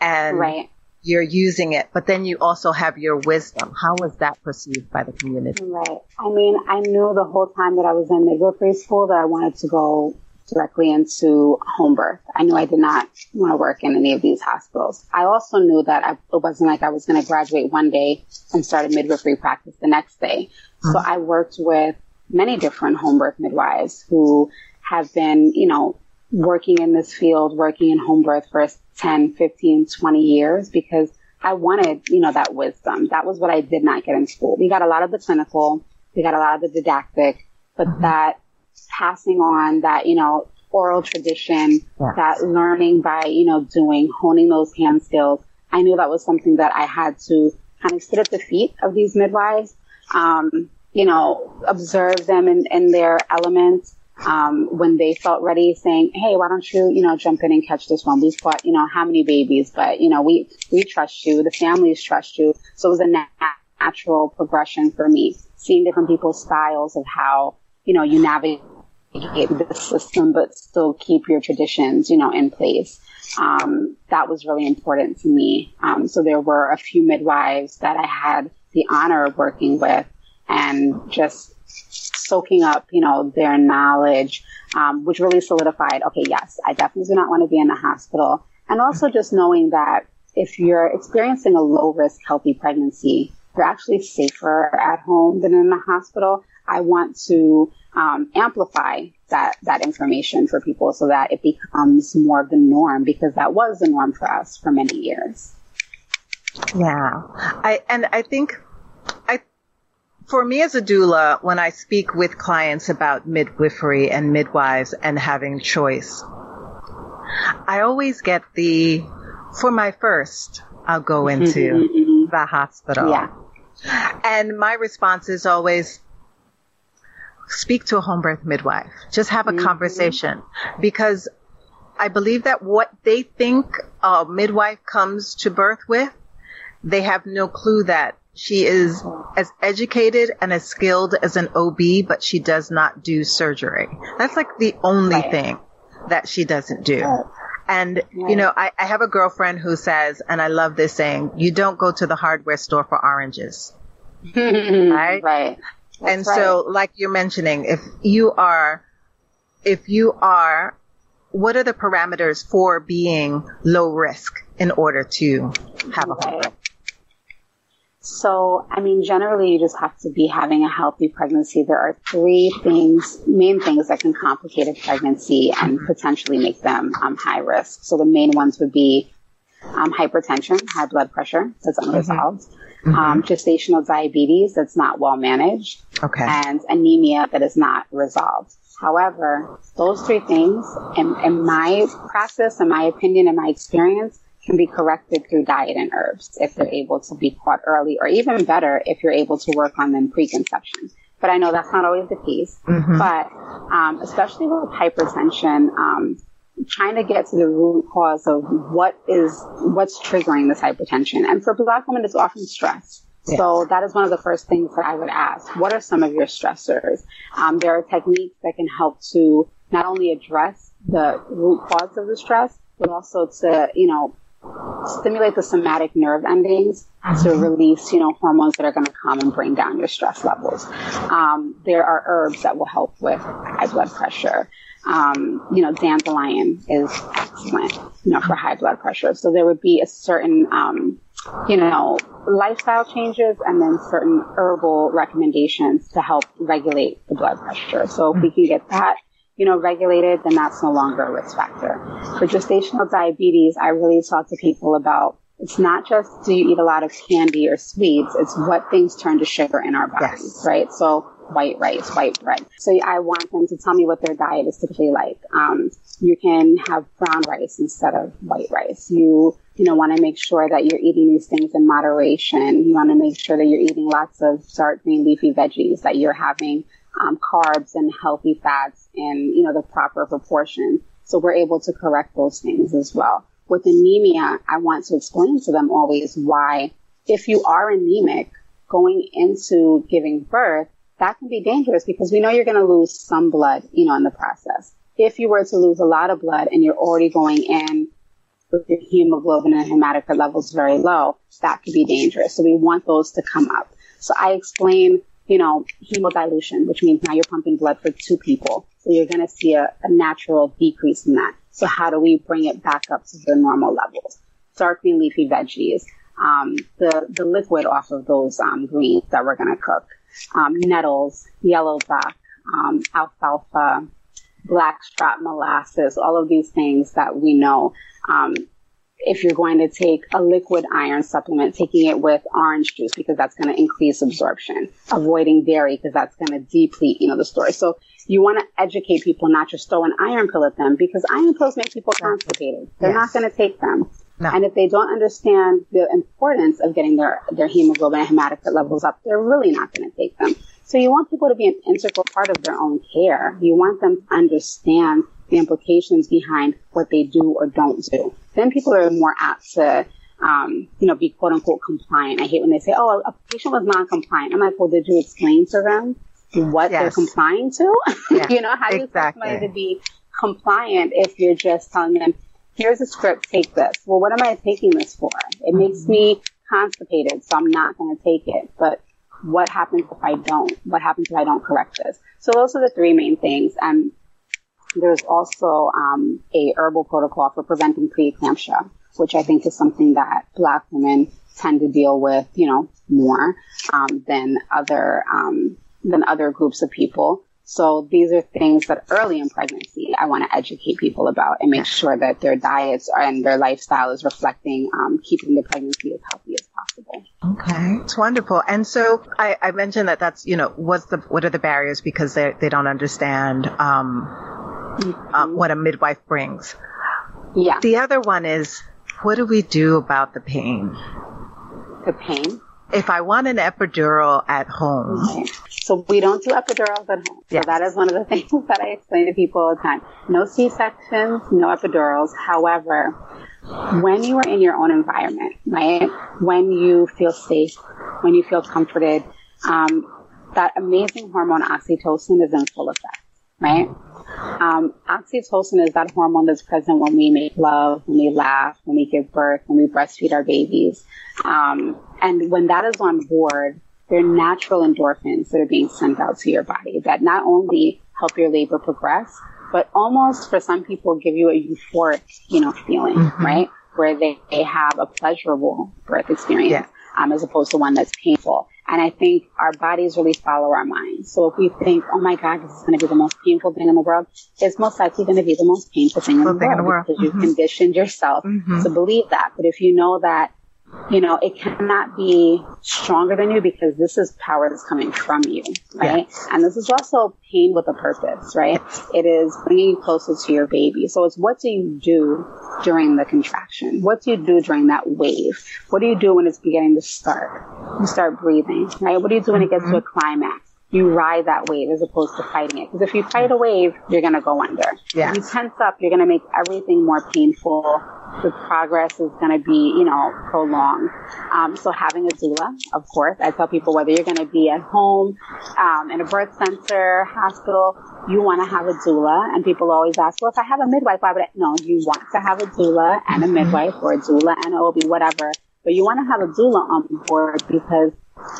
and right you're using it, but then you also have your wisdom. How was that perceived by the community? Right. I mean, I knew the whole time that I was in midwifery school that I wanted to go directly into home birth. I knew I did not want to work in any of these hospitals. I also knew that I, it wasn't like I was going to graduate one day and start a midwifery practice the next day. Mm-hmm. So I worked with many different home birth midwives who have been, you know, working in this field, working in home birth for 10, 15, 20 years because I wanted, you know, that wisdom. That was what I did not get in school. We got a lot of the clinical, we got a lot of the didactic, but mm-hmm. that passing on that, you know, oral tradition, yes. that learning by, you know, doing, honing those hand skills. I knew that was something that I had to kind of sit at the feet of these midwives, um, you know, observe them in, in their elements, um, when they felt ready saying, Hey, why don't you, you know, jump in and catch this one? We've got, you know, how many babies, but, you know, we, we trust you. The families trust you. So it was a nat- natural progression for me, seeing different people's styles of how, you know, you navigate the system, but still keep your traditions, you know, in place. Um, that was really important to me. Um, so there were a few midwives that I had the honor of working with and just soaking up, you know, their knowledge, um, which really solidified, okay, yes, I definitely do not want to be in the hospital. And also just knowing that if you're experiencing a low risk healthy pregnancy, you're actually safer at home than in the hospital. I want to um, amplify that that information for people so that it becomes more of the norm because that was the norm for us for many years. Yeah, I and I think I for me as a doula, when I speak with clients about midwifery and midwives and having choice, I always get the, for my first, I'll go mm-hmm, into mm-hmm. the hospital. Yeah. And my response is always, speak to a home birth midwife. Just have a mm-hmm. conversation because I believe that what they think a midwife comes to birth with, they have no clue that she is as educated and as skilled as an OB, but she does not do surgery. That's like the only right. thing. that she doesn't do. And, you know, I, I have a girlfriend who says, and I love this saying, you don't go to the hardware store for oranges. right? Right. That's and so, like you're mentioning, if you are, if you are, what are the parameters for being low risk in order to have a home birth? So, I mean, generally, you just have to be having a healthy pregnancy. There are three things, main things that can complicate a pregnancy and potentially make them um, high risk. So, the main ones would be um, hypertension, high blood pressure that's unresolved, mm-hmm. Um, gestational diabetes that's not well managed, okay. and anemia that is not resolved. However, those three things, in, in my process, in my opinion, in my experience, can be corrected through diet and herbs if they're able to be caught early, or even better if you're able to work on them preconception. But I know that's not always the case. Mm-hmm. But um, especially with hypertension, um, trying to get to the root cause of what is what's triggering this hypertension. And for Black women, it's often stress. Yeah. So that is one of the first things that I would ask. What are some of your stressors? Um, there are techniques that can help to not only address the root cause of the stress, but also to, you know, stimulate the somatic nerve endings to mm-hmm. release, you know, hormones that are going to come and bring down your stress levels. Um, there are herbs that will help with high blood pressure. Um, you know, dandelion is excellent, you know, for high blood pressure. So there would be a certain, um, you know, lifestyle changes and then certain herbal recommendations to help regulate the blood pressure. So if we can get that you know, regulated, then that's no longer a risk factor. For gestational diabetes, I really talk to people about it's not just do you eat a lot of candy or sweets, it's what things turn to sugar in our bodies, yes. right? So white rice, white bread. So I want them to tell me what their diet is typically like. Um, you can have brown rice instead of white rice. You, you know, want to make sure that you're eating these things in moderation. You want to make sure that you're eating lots of dark green leafy veggies, that you're having um, carbs and healthy fats in, you know, the proper proportion. So we're able to correct those things as well. With anemia, I want to explain to them always why if you are anemic going into giving birth, that can be dangerous because we know you're going to lose some blood, you know, in the process. If you were to lose a lot of blood and you're already going in with your hemoglobin and hematocrit levels very low, that could be dangerous. So we want those to come up. So I explain you know, hemodilution, which means now you're pumping blood for two people. So you're going to see a, a, natural decrease in that. So how do we bring it back up to the normal levels? Dark green leafy veggies, um, the, the liquid off of those um, greens that we're going to cook, um, nettles, yellow dock, um, alfalfa, blackstrap molasses, all of these things that we know um, if you're going to take a liquid iron supplement, taking it with orange juice because that's going to increase absorption, avoiding dairy because that's going to deplete, you know, the story. So you want to educate people, not just throw an iron pill at them because iron pills make people constipated. They're yes. not going to take them. No. And if they don't understand the importance of getting their, their hemoglobin and hematocrit levels up, they're really not going to take them. So you want people to be an integral part of their own care. You want them to understand the implications behind what they do or don't do. Then people are more apt to, um, you know, be quote unquote compliant. I hate when they say, oh, a patient was non-compliant. I'm like, well, did you explain to them what yes. they're complying to? Yeah, you know, how do you expect somebody to be compliant if you're just telling them, here's a script, take this. Well, what am I taking this for? It makes me constipated, so I'm not going to take it. But what happens if I don't? What happens if I don't correct this? So those are the three main things. And there's also um, a herbal protocol for preventing preeclampsia, which I think is something that Black women tend to deal with, you know, more um, than other um, than other groups of people. So these are things that early in pregnancy I want to educate people about and make sure that their diets and their lifestyle is reflecting um, keeping the pregnancy as healthy as possible. Okay, it's wonderful. And so I, I mentioned that that's you know what's the what are the barriers because they they don't understand um, um, what a midwife brings. Yeah. The other one is, what do we do about the pain? The pain? If I want an epidural at home. Okay. So we don't do epidurals at home. Yes. So that is one of the things that I explain to people all the time. No C-sections, no epidurals. However, when you are in your own environment, right? When you feel safe, when you feel comforted, um, that amazing hormone oxytocin is in full effect, right? Um, oxytocin is that hormone that's present when we make love, when we laugh, when we give birth, when we breastfeed our babies. Um, and when that is on board, they're natural endorphins that are being sent out to your body that not only help your labor progress, but almost for some people give you a euphoric, you know, feeling, mm-hmm. right? Where they, they have a pleasurable birth experience, yeah. um, as opposed to one that's painful. And I think our bodies really follow our minds. So if we think, oh my God, this is going to be the most painful thing in the world, it's most likely going to be the most painful thing in, the, world in the world because mm-hmm. you've conditioned yourself mm-hmm. to believe that. But if you know that you know, it cannot be stronger than you because this is power that's coming from you, right? Yes. And this is also pain with a purpose, right? It is bringing you closer to your baby. So it's what do you do during the contraction? What do you do during that wave? What do you do when it's beginning to start? You start breathing, right? What do you do when it gets mm-hmm. to a climax? You ride that wave as opposed to fighting it. Because if you fight a wave, you're going to go under. Yeah. If you tense up, you're going to make everything more painful. The progress is going to be, you know, prolonged. Um, so having a doula, of course, I tell people whether you're going to be at home, um, in a birth center, hospital, you want to have a doula. And people always ask, well, if I have a midwife, why would I? No, you want to have a doula and a midwife or a doula and OB, whatever. But you want to have a doula on board because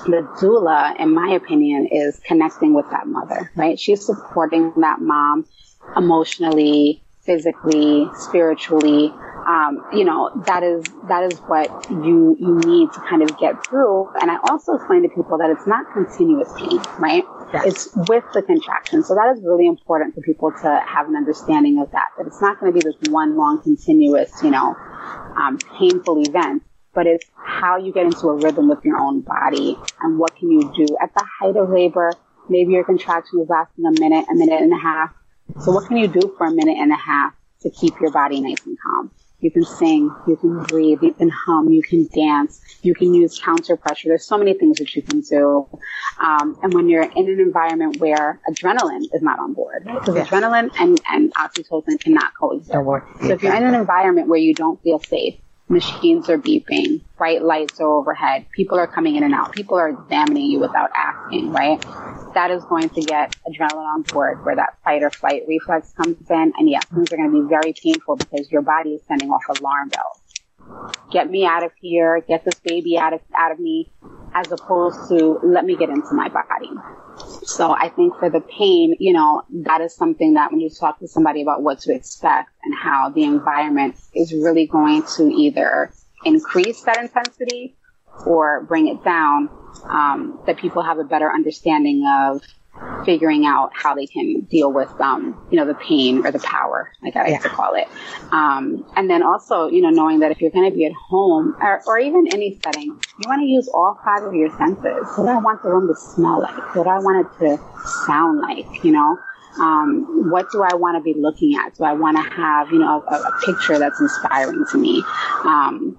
the doula, in my opinion, is connecting with that mother, right? She's supporting that mom emotionally, physically, spiritually. Um, you know, that is, that is what you, you need to kind of get through. And I also explain to people that it's not continuous pain, right? Yes. It's with the contraction. So that is really important for people to have an understanding of that, that it's not going to be this one long continuous, you know, um, painful event but it's how you get into a rhythm with your own body and what can you do at the height of labor. Maybe your contraction is lasting a minute, a minute and a half. So what can you do for a minute and a half to keep your body nice and calm? You can sing, you can breathe, you can hum, you can dance, you can use counter pressure. There's so many things that you can do. Um, and when you're in an environment where adrenaline is not on board, because yes. adrenaline and, and oxytocin cannot coexist. So if you're in an environment where you don't feel safe, machines are beeping, bright lights are overhead, people are coming in and out, people are examining you without asking, right? That is going to get adrenaline on board where that fight or flight reflex comes in. And yes, things are going to be very painful because your body is sending off alarm bells. Get me out of here, get this baby out of, out of me, as opposed to let me get into my body. So I think for the pain, you know, that is something that when you talk to somebody about what to expect and how the environment is really going to either increase that intensity or bring it down, um, that people have a better understanding of figuring out how they can deal with, um, you know, the pain or the power, like I like yeah. to call it. Um, and then also, you know, knowing that if you're going to be at home or, or even any setting, you want to use all five of your senses. What do I want the room to smell like? What do I want it to sound like? You know, um, what do I want to be looking at? Do I want to have, you know, a, a picture that's inspiring to me? Um,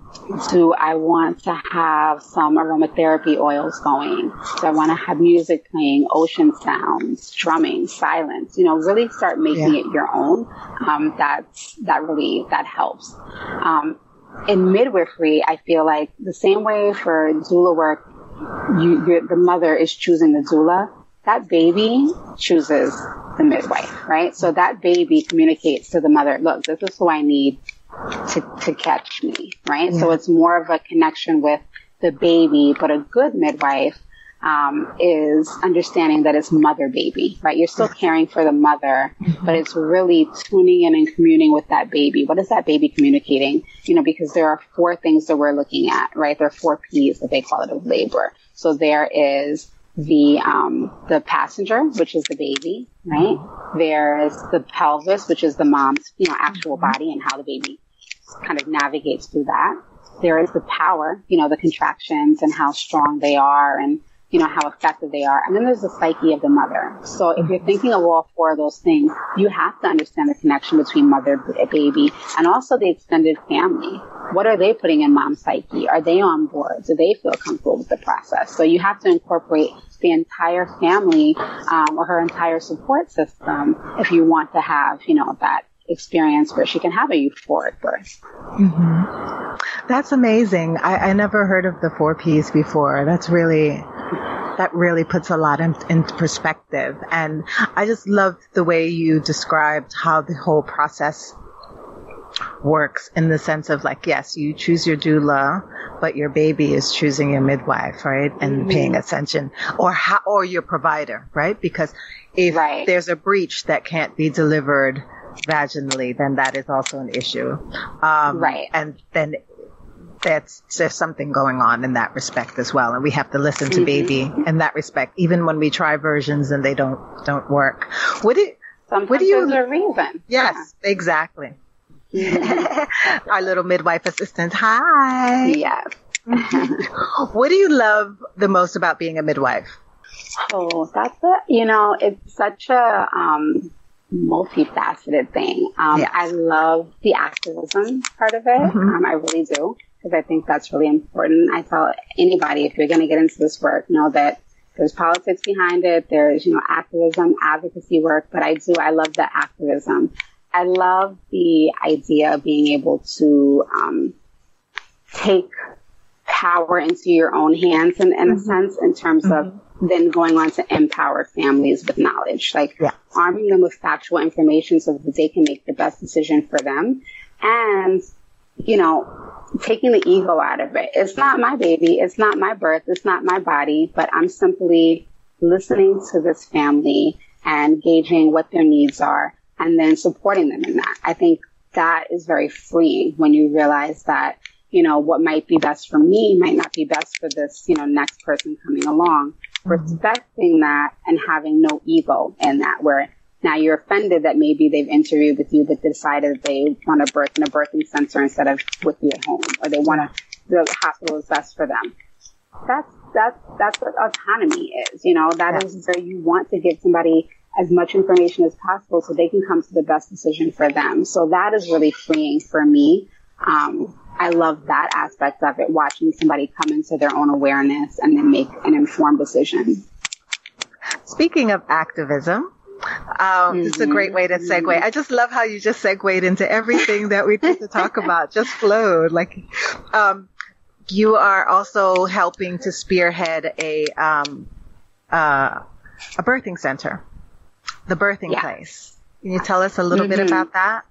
do I want to have some aromatherapy oils going? Do I want to have music playing, ocean sounds, drumming, silence? You know, really start making yeah. it your own. Um, that's, that really, that helps. Um, in midwifery, I feel like the same way for doula work, you, the mother is choosing the doula that baby chooses the midwife, right? So that baby communicates to the mother, look, this is who I need to, to catch me, right? Yeah. So it's more of a connection with the baby, but a good midwife um, is understanding that it's mother baby, right? You're still caring for the mother, mm-hmm. but it's really tuning in and communing with that baby. What is that baby communicating? You know, because there are four things that we're looking at, right? There are four P's that they call it of labor. So there is the um, the passenger, which is the baby, right? There's the pelvis, which is the mom's you know actual mm-hmm. body and how the baby kind of navigates through that. There is the power, you know, the contractions and how strong they are and you know, how effective they are. And then there's the psyche of the mother. So if you're thinking of all four of those things, you have to understand the connection between mother, baby, and also the extended family. What are they putting in mom's psyche? Are they on board? Do they feel comfortable with the process? So you have to incorporate the entire family um, or her entire support system if you want to have, you know, that experience where she can have a euphoric birth. Mm-hmm. That's amazing. I, I never heard of the four P's before. That's really that really puts a lot in, in perspective. And I just love the way you described how the whole process works in the sense of like, yes, you choose your doula, but your baby is choosing your midwife, right? And mm-hmm. paying attention or how, or your provider, right? Because if right. there's a breech that can't be delivered vaginally, then that is also an issue. Um, right. And then that's there's something going on in that respect as well, and we have to listen to mm-hmm. baby in that respect, even when we try versions and they don't don't work. What do Sometimes what do you? There's a reason. Yes, yeah. exactly. Mm-hmm. Our little midwife assistant. Hi. Yes. what do you love the most about being a midwife? Oh, that's a, you know, it's such a, um, multifaceted thing. Um, yes. I love the activism part of it. Mm-hmm. Um, I really do because I think that's really important. I tell anybody if you're going to get into this work, know that there's politics behind it. There's, you know, activism, advocacy work, but I do, I love the activism. I love the idea of being able to, um, take power into your own hands in, in mm-hmm. a sense in terms mm-hmm. of then going on to empower families with knowledge, like yeah. arming them with factual information so that they can make the best decision for them. And, you know, taking the ego out of it. It's not my baby. It's not my birth. It's not my body, but I'm simply listening to this family and gauging what their needs are and then supporting them in that. I think that is very freeing when you realize that, you know, what might be best for me might not be best for this, you know, next person coming along. Mm-hmm. Respecting that and having no ego in that where now you're offended that maybe they've interviewed with you, but decided they want to birth in a birthing center instead of with you at home, or they want to, the hospital is best for them. That's, that's, that's what autonomy is. You know, that is where you want to give somebody as much information as possible so they can come to the best decision for them. So that is really freeing for me. Um, I love that aspect of it, watching somebody come into their own awareness and then make an informed decision. Speaking of activism, um, mm-hmm. It's a great way to segue. I just love how you just segued into everything that we get to talk about. Just flowed like. Um, you are also helping to spearhead a um, uh, a birthing center, the birthing yeah. place. Can you tell us a little mm-hmm. bit about that?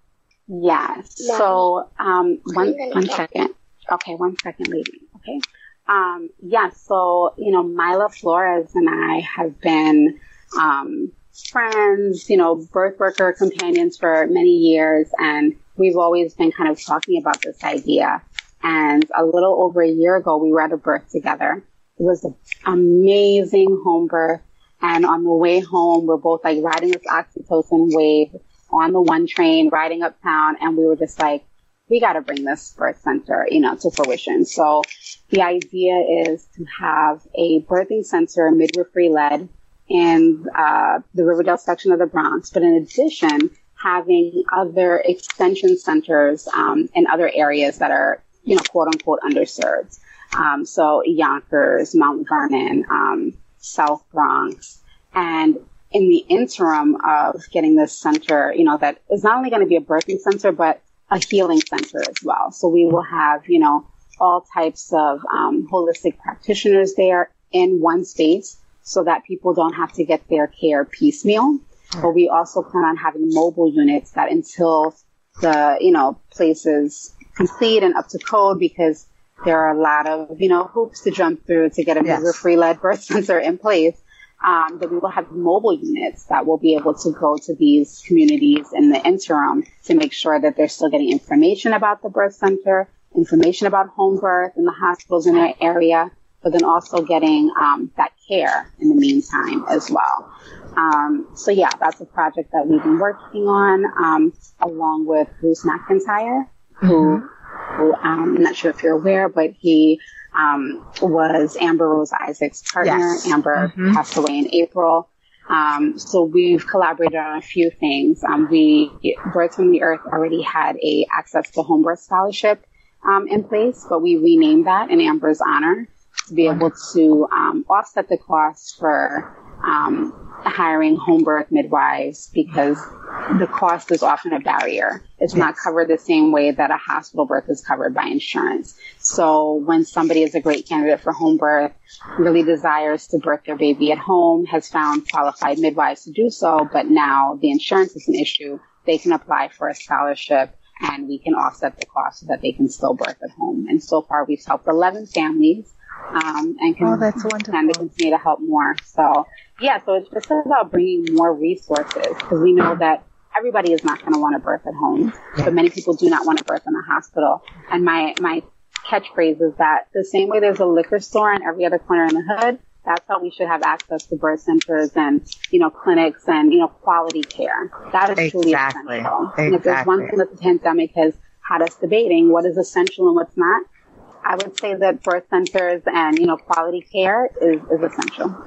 Yes. Yeah. So um, one one second. Okay, one second, lady. Okay. Um, yes. Yeah, so you know, Mila Flores and I have been um, friends, you know, birth worker companions for many years. And we've always been kind of talking about this idea. And a little over a year ago, we were at a birth together. It was an amazing home birth. And on the way home, we're both like riding this oxytocin wave on the one train, riding uptown. And we were just like, we got to bring this birth center, you know, to fruition. So the idea is to have a birthing center, midwifery led, in uh, the Riverdale section of the Bronx, but in addition, having other extension centers um, in other areas that are, you know, quote unquote underserved. Um, so Yonkers, Mount Vernon, um, South Bronx, and in the interim of getting this center, you know, that is not only going to be a birthing center, but a healing center as well. So we will have, you know, all types of um, holistic practitioners there in one space so that people don't have to get their care piecemeal. But we also plan on having mobile units that until the, you know, place is complete and up to code because there are a lot of, you know, hoops to jump through to get a yes. free lead birth center in place. Um, that we will have mobile units that will be able to go to these communities in the interim to make sure that they're still getting information about the birth center, information about home birth and the hospitals in their area, but then also getting um, that care in the meantime as well. Um, so yeah, that's a project that we've been working on um, along with Bruce McIntyre, who, mm-hmm. who um, I'm not sure if you're aware, but he um, was Amber Rose Isaacs' partner. Yes. Amber mm-hmm. passed away in April. Um, so we've collaborated on a few things. Um, we, Birth From The Earth already had a access to home birth scholarship um, in place, but we renamed that in Amber's honor to be able to um, offset the cost for um, hiring home birth midwives because the cost is often a barrier. It's not covered the same way that a hospital birth is covered by insurance. So when somebody is a great candidate for home birth, really desires to birth their baby at home, has found qualified midwives to do so, but now the insurance is an issue, they can apply for a scholarship and we can offset the cost so that they can still birth at home. And so far we've helped 11 families um, and can oh, that's wonderful. and continue to help more. So yeah, so it's just about bringing more resources because we know that everybody is not going to want to birth at home, but many people do not want to birth in a hospital. And my my catchphrase is that the same way there's a liquor store on every other corner in the hood, that's how we should have access to birth centers and, you know, clinics and, you know, quality care. That is truly exactly. essential. Exactly. And if there's one thing that the pandemic has had us debating, what is essential and what's not, I would say that birth centers and, you know, quality care is, is essential.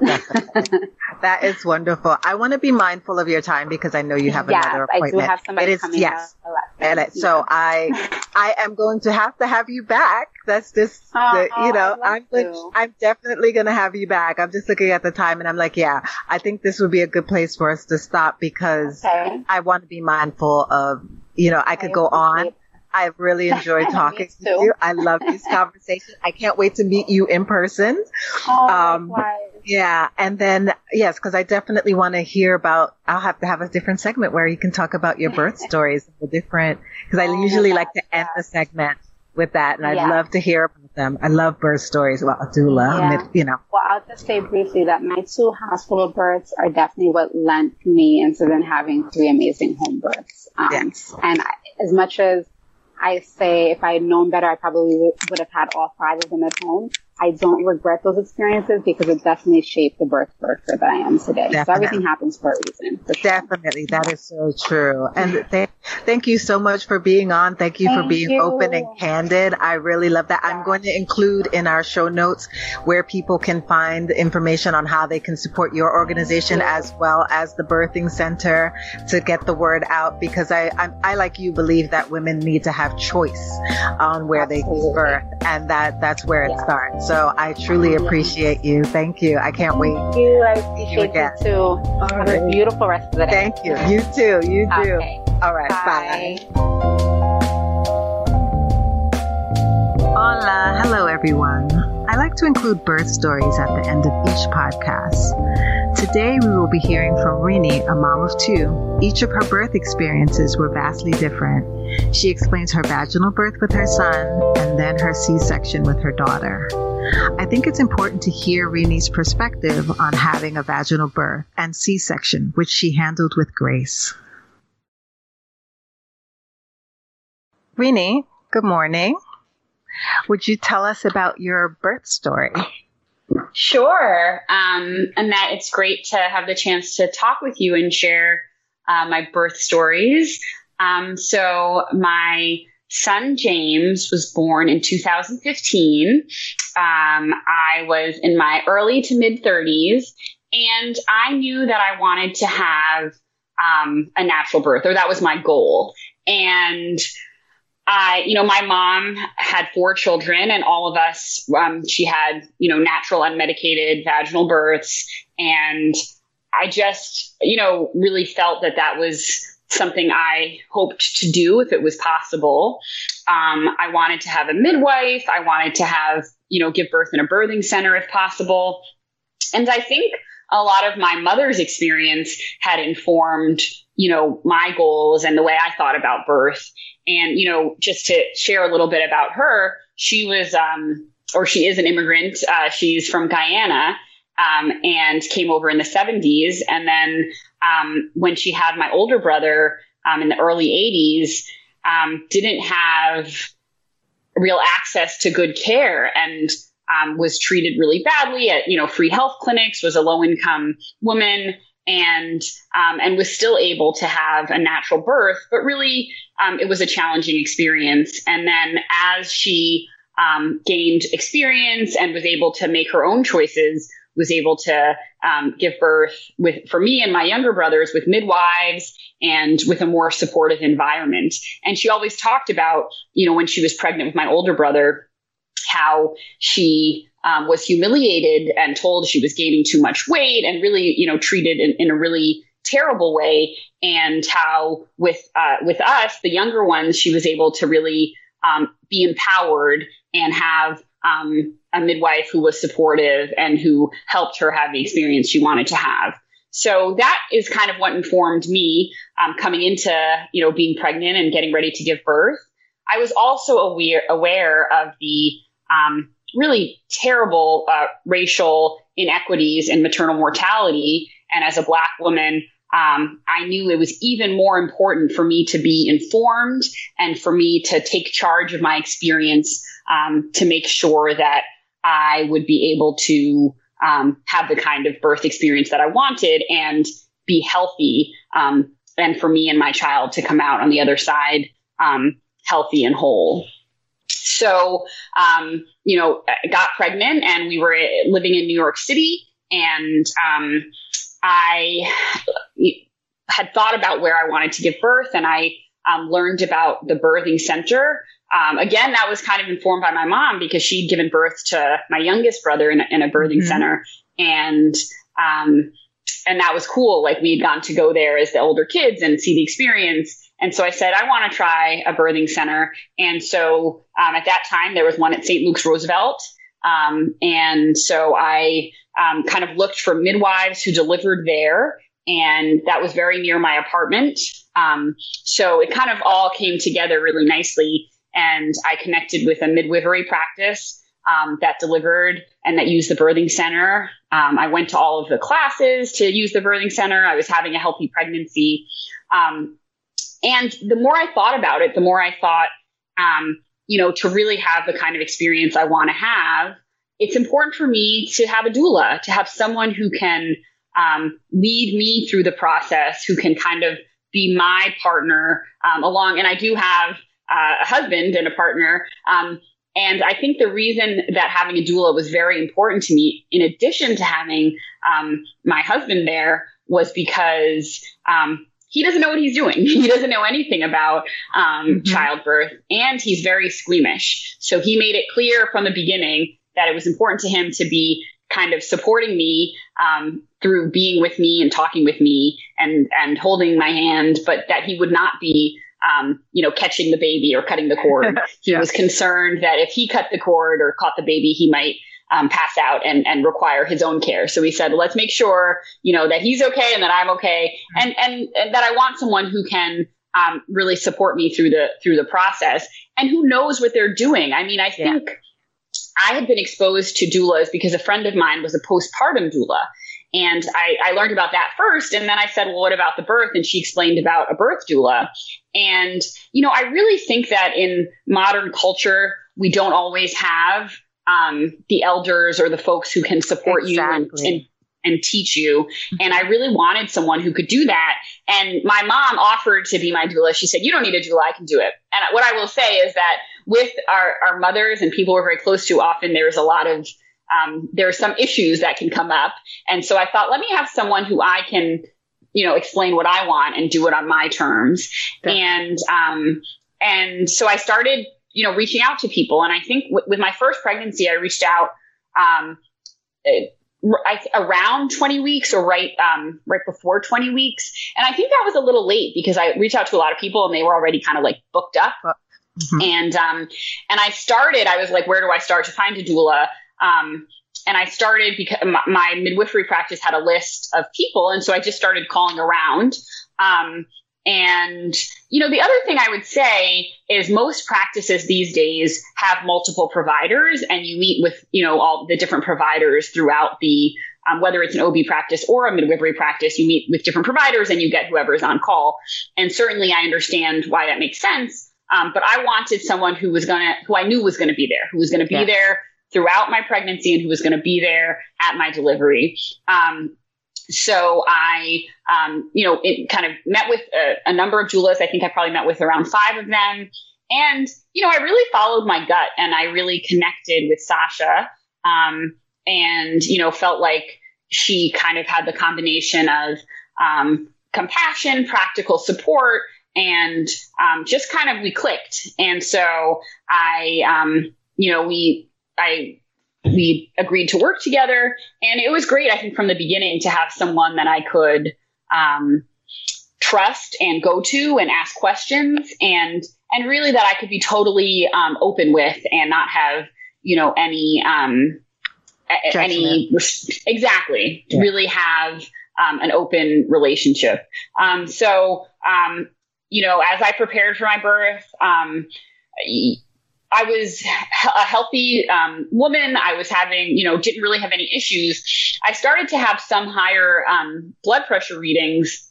that is wonderful. I want to be mindful of your time because I know you have yes, another appointment. I do have somebody it is, coming yes. And it, so yeah. I, I am going to have to have you back. That's just, oh, the, you know, I'm, I'm definitely going to have you back. I'm just looking at the time and I'm like, yeah, I think this would be a good place for us to stop because okay. I want to be mindful of, you know, I could I go on. I've really enjoyed talking to you. I love these conversations. I can't wait to meet you in person. Oh, um, yeah. And then, yes, because I definitely want to hear about, I'll have to have a different segment where you can talk about your birth stories, the different, because I oh, usually like to end the segment with that. And I'd yeah. love to hear about them. I love birth stories about a doula, yeah. you know. Well, I'll just say briefly that my two hospital births are definitely what lent me into then having three amazing home births. Um, yes. And I, as much as I say if I had known better, I probably would have had all five of them at home. I don't regret those experiences because it definitely shaped the birth birther that I am today. Definitely. So everything happens for a reason. For sure. Definitely. That is so true. And th- thank you so much for being on. Thank you thank for being you. open and candid. I really love that. I'm going to include in our show notes where people can find information on how they can support your organization as well as the birthing center to get the word out because I, I, I like you believe that women need to have choice on where Absolutely. they give birth and that that's where it yeah. starts. So I truly appreciate you. Thank you. I can't wait. Thank you. I appreciate you, you too. All Have right. a beautiful rest of the day. Thank you. You too. You too. Okay. All right. Bye. bye. Hola. Hello, everyone. I like to include birth stories at the end of each podcast. Today, we will be hearing from Rini, a mom of two. Each of her birth experiences were vastly different. She explains her vaginal birth with her son and then her C section with her daughter. I think it's important to hear Rini's perspective on having a vaginal birth and C section, which she handled with grace. Rini, good morning. Would you tell us about your birth story? Sure. Um, Annette, it's great to have the chance to talk with you and share uh, my birth stories. Um, so my son James was born in 2015. Um, I was in my early to mid 30s, and I knew that I wanted to have um, a natural birth, or that was my goal. And I, you know, my mom had four children, and all of us, um, she had, you know, natural unmedicated vaginal births, and I just, you know, really felt that that was something I hoped to do if it was possible. Um, I wanted to have a midwife. I wanted to have, you know, give birth in a birthing center if possible. And I think a lot of my mother's experience had informed, you know, my goals and the way I thought about birth. And, you know, just to share a little bit about her, she was, um, or she is an immigrant. Uh, she's from Guyana. Um, and came over in the 70s. And then um, when she had my older brother um, in the early 80s, um, didn't have real access to good care and um, was treated really badly at you know free health clinics. Was a low income woman and um, and was still able to have a natural birth, but really um, it was a challenging experience. And then as she gained experience and was able to make her own choices was able to um, give birth with for me and my younger brothers with midwives and with a more supportive environment. And she always talked about, you know, when she was pregnant with my older brother, how she um, was humiliated and told she was gaining too much weight and really, you know, treated in, in a really terrible way. And how with uh, with us the younger ones she was able to really um, be empowered and have um, a midwife who was supportive and who helped her have the experience she wanted to have. So that is kind of what informed me um, coming into you know being pregnant and getting ready to give birth. I was also aware aware of the um, really terrible uh, racial inequities in maternal mortality and as a black woman um, I knew it was even more important for me to be informed and for me to take charge of my experience um, to make sure that I would be able to um, have the kind of birth experience that I wanted and be healthy. Um, and for me and my child to come out on the other side um, healthy and whole. So, um, you know, I got pregnant and we were living in New York City and I had thought about where I wanted to give birth and I um, learned about the birthing center. Um, again, that was kind of informed by my mom because she'd given birth to my youngest brother in a, in a birthing mm-hmm. center. And, um, and that was cool. Like we had gotten to go there as the older kids and see the experience. And so I said, I want to try a birthing center. And so um, at that time, there was one at St. Luke's Roosevelt. Um, and so I um, kind of looked for midwives who delivered there. And that was very near my apartment. Um, so it kind of all came together really nicely. And I connected with a midwifery practice um, that delivered and that used the birthing center. Um, I went to all of the classes to use the birthing center. I was having a healthy pregnancy. Um, and the more I thought about it, the more I thought, um, you know, to really have the kind of experience I want to have, it's important for me to have a doula, to have someone who can um, lead me through the process, who can kind of be my partner um, along. And I do have uh, a husband and a partner. Um, and I think the reason that having a doula was very important to me, in addition to having um, my husband there, was because um, he doesn't know what he's doing. He doesn't know anything about um, mm-hmm. childbirth, and he's very squeamish. So he made it clear from the beginning that it was important to him to be kind of supporting me um, through being with me and talking with me and and holding my hand, but that he would not be um, you know, catching the baby or cutting the cord. He yeah. was concerned that if he cut the cord or caught the baby, he might um, pass out and, and require his own care. So we said, let's make sure, you know, that he's okay and that I'm okay. Mm-hmm. And, and, and that I want someone who can um, really support me through the, through the process and who knows what they're doing. I mean, I think yeah. I had been exposed to doulas because a friend of mine was a postpartum doula. And I, I, learned about that first. And then I said, well, what about the birth? And she explained about a birth doula. And, you know, I really think that in modern culture, we don't always have um, the elders or the folks who can support exactly. you and, and, and teach you. And I really wanted someone who could do that. And my mom offered to be my doula. She said, you don't need a doula. I can do it. And what I will say is that with our, our mothers and people we're very close to, often there's a lot of um, there are some issues that can come up. And so I thought, let me have someone who I can, you know, explain what I want and do it on my terms. And, um, and so I started, you know, reaching out to people. And I think w- with my first pregnancy, I reached out, um, I, around 20 weeks or right um, right before 20 weeks and i think that was a little late because i reached out to a lot of people and they were already kind of like booked up mm-hmm. and um and i started i was like where do i start to find a doula um, and I started because my, midwifery practice had a list of people. And so I just started calling around. Um, and, you know, the other thing I would say is most practices these days have multiple providers and you meet with, you know, all the different providers throughout the, um, whether it's an OB practice or a midwifery practice, you meet with different providers and you get whoever's on call. And certainly I understand why that makes sense. Um, but I wanted someone who was going to, who I knew was going to be there, who was going to be yeah. there throughout my pregnancy and who was going to be there at my delivery. Um, so I, um, you know, it kind of met with a, a, number of doulas. I think I probably met with around five of them. And, you know, I really followed my gut and I really connected with Sasha. Um, and, you know, felt like she kind of had the combination of, um, compassion, practical support, and, um, just kind of we clicked. And so I, um, you know, we, I we agreed to work together and it was great i think from the beginning to have someone that i could um, trust and go to and ask questions and and really that I could be totally um, open with and not have you know any um, any exactly yeah. really have um, an open relationship. Um, so um, you know, as I prepared for my birth, um, I was a healthy um, woman. I was having, you know, didn't really have any issues. I started to have some higher um, blood pressure readings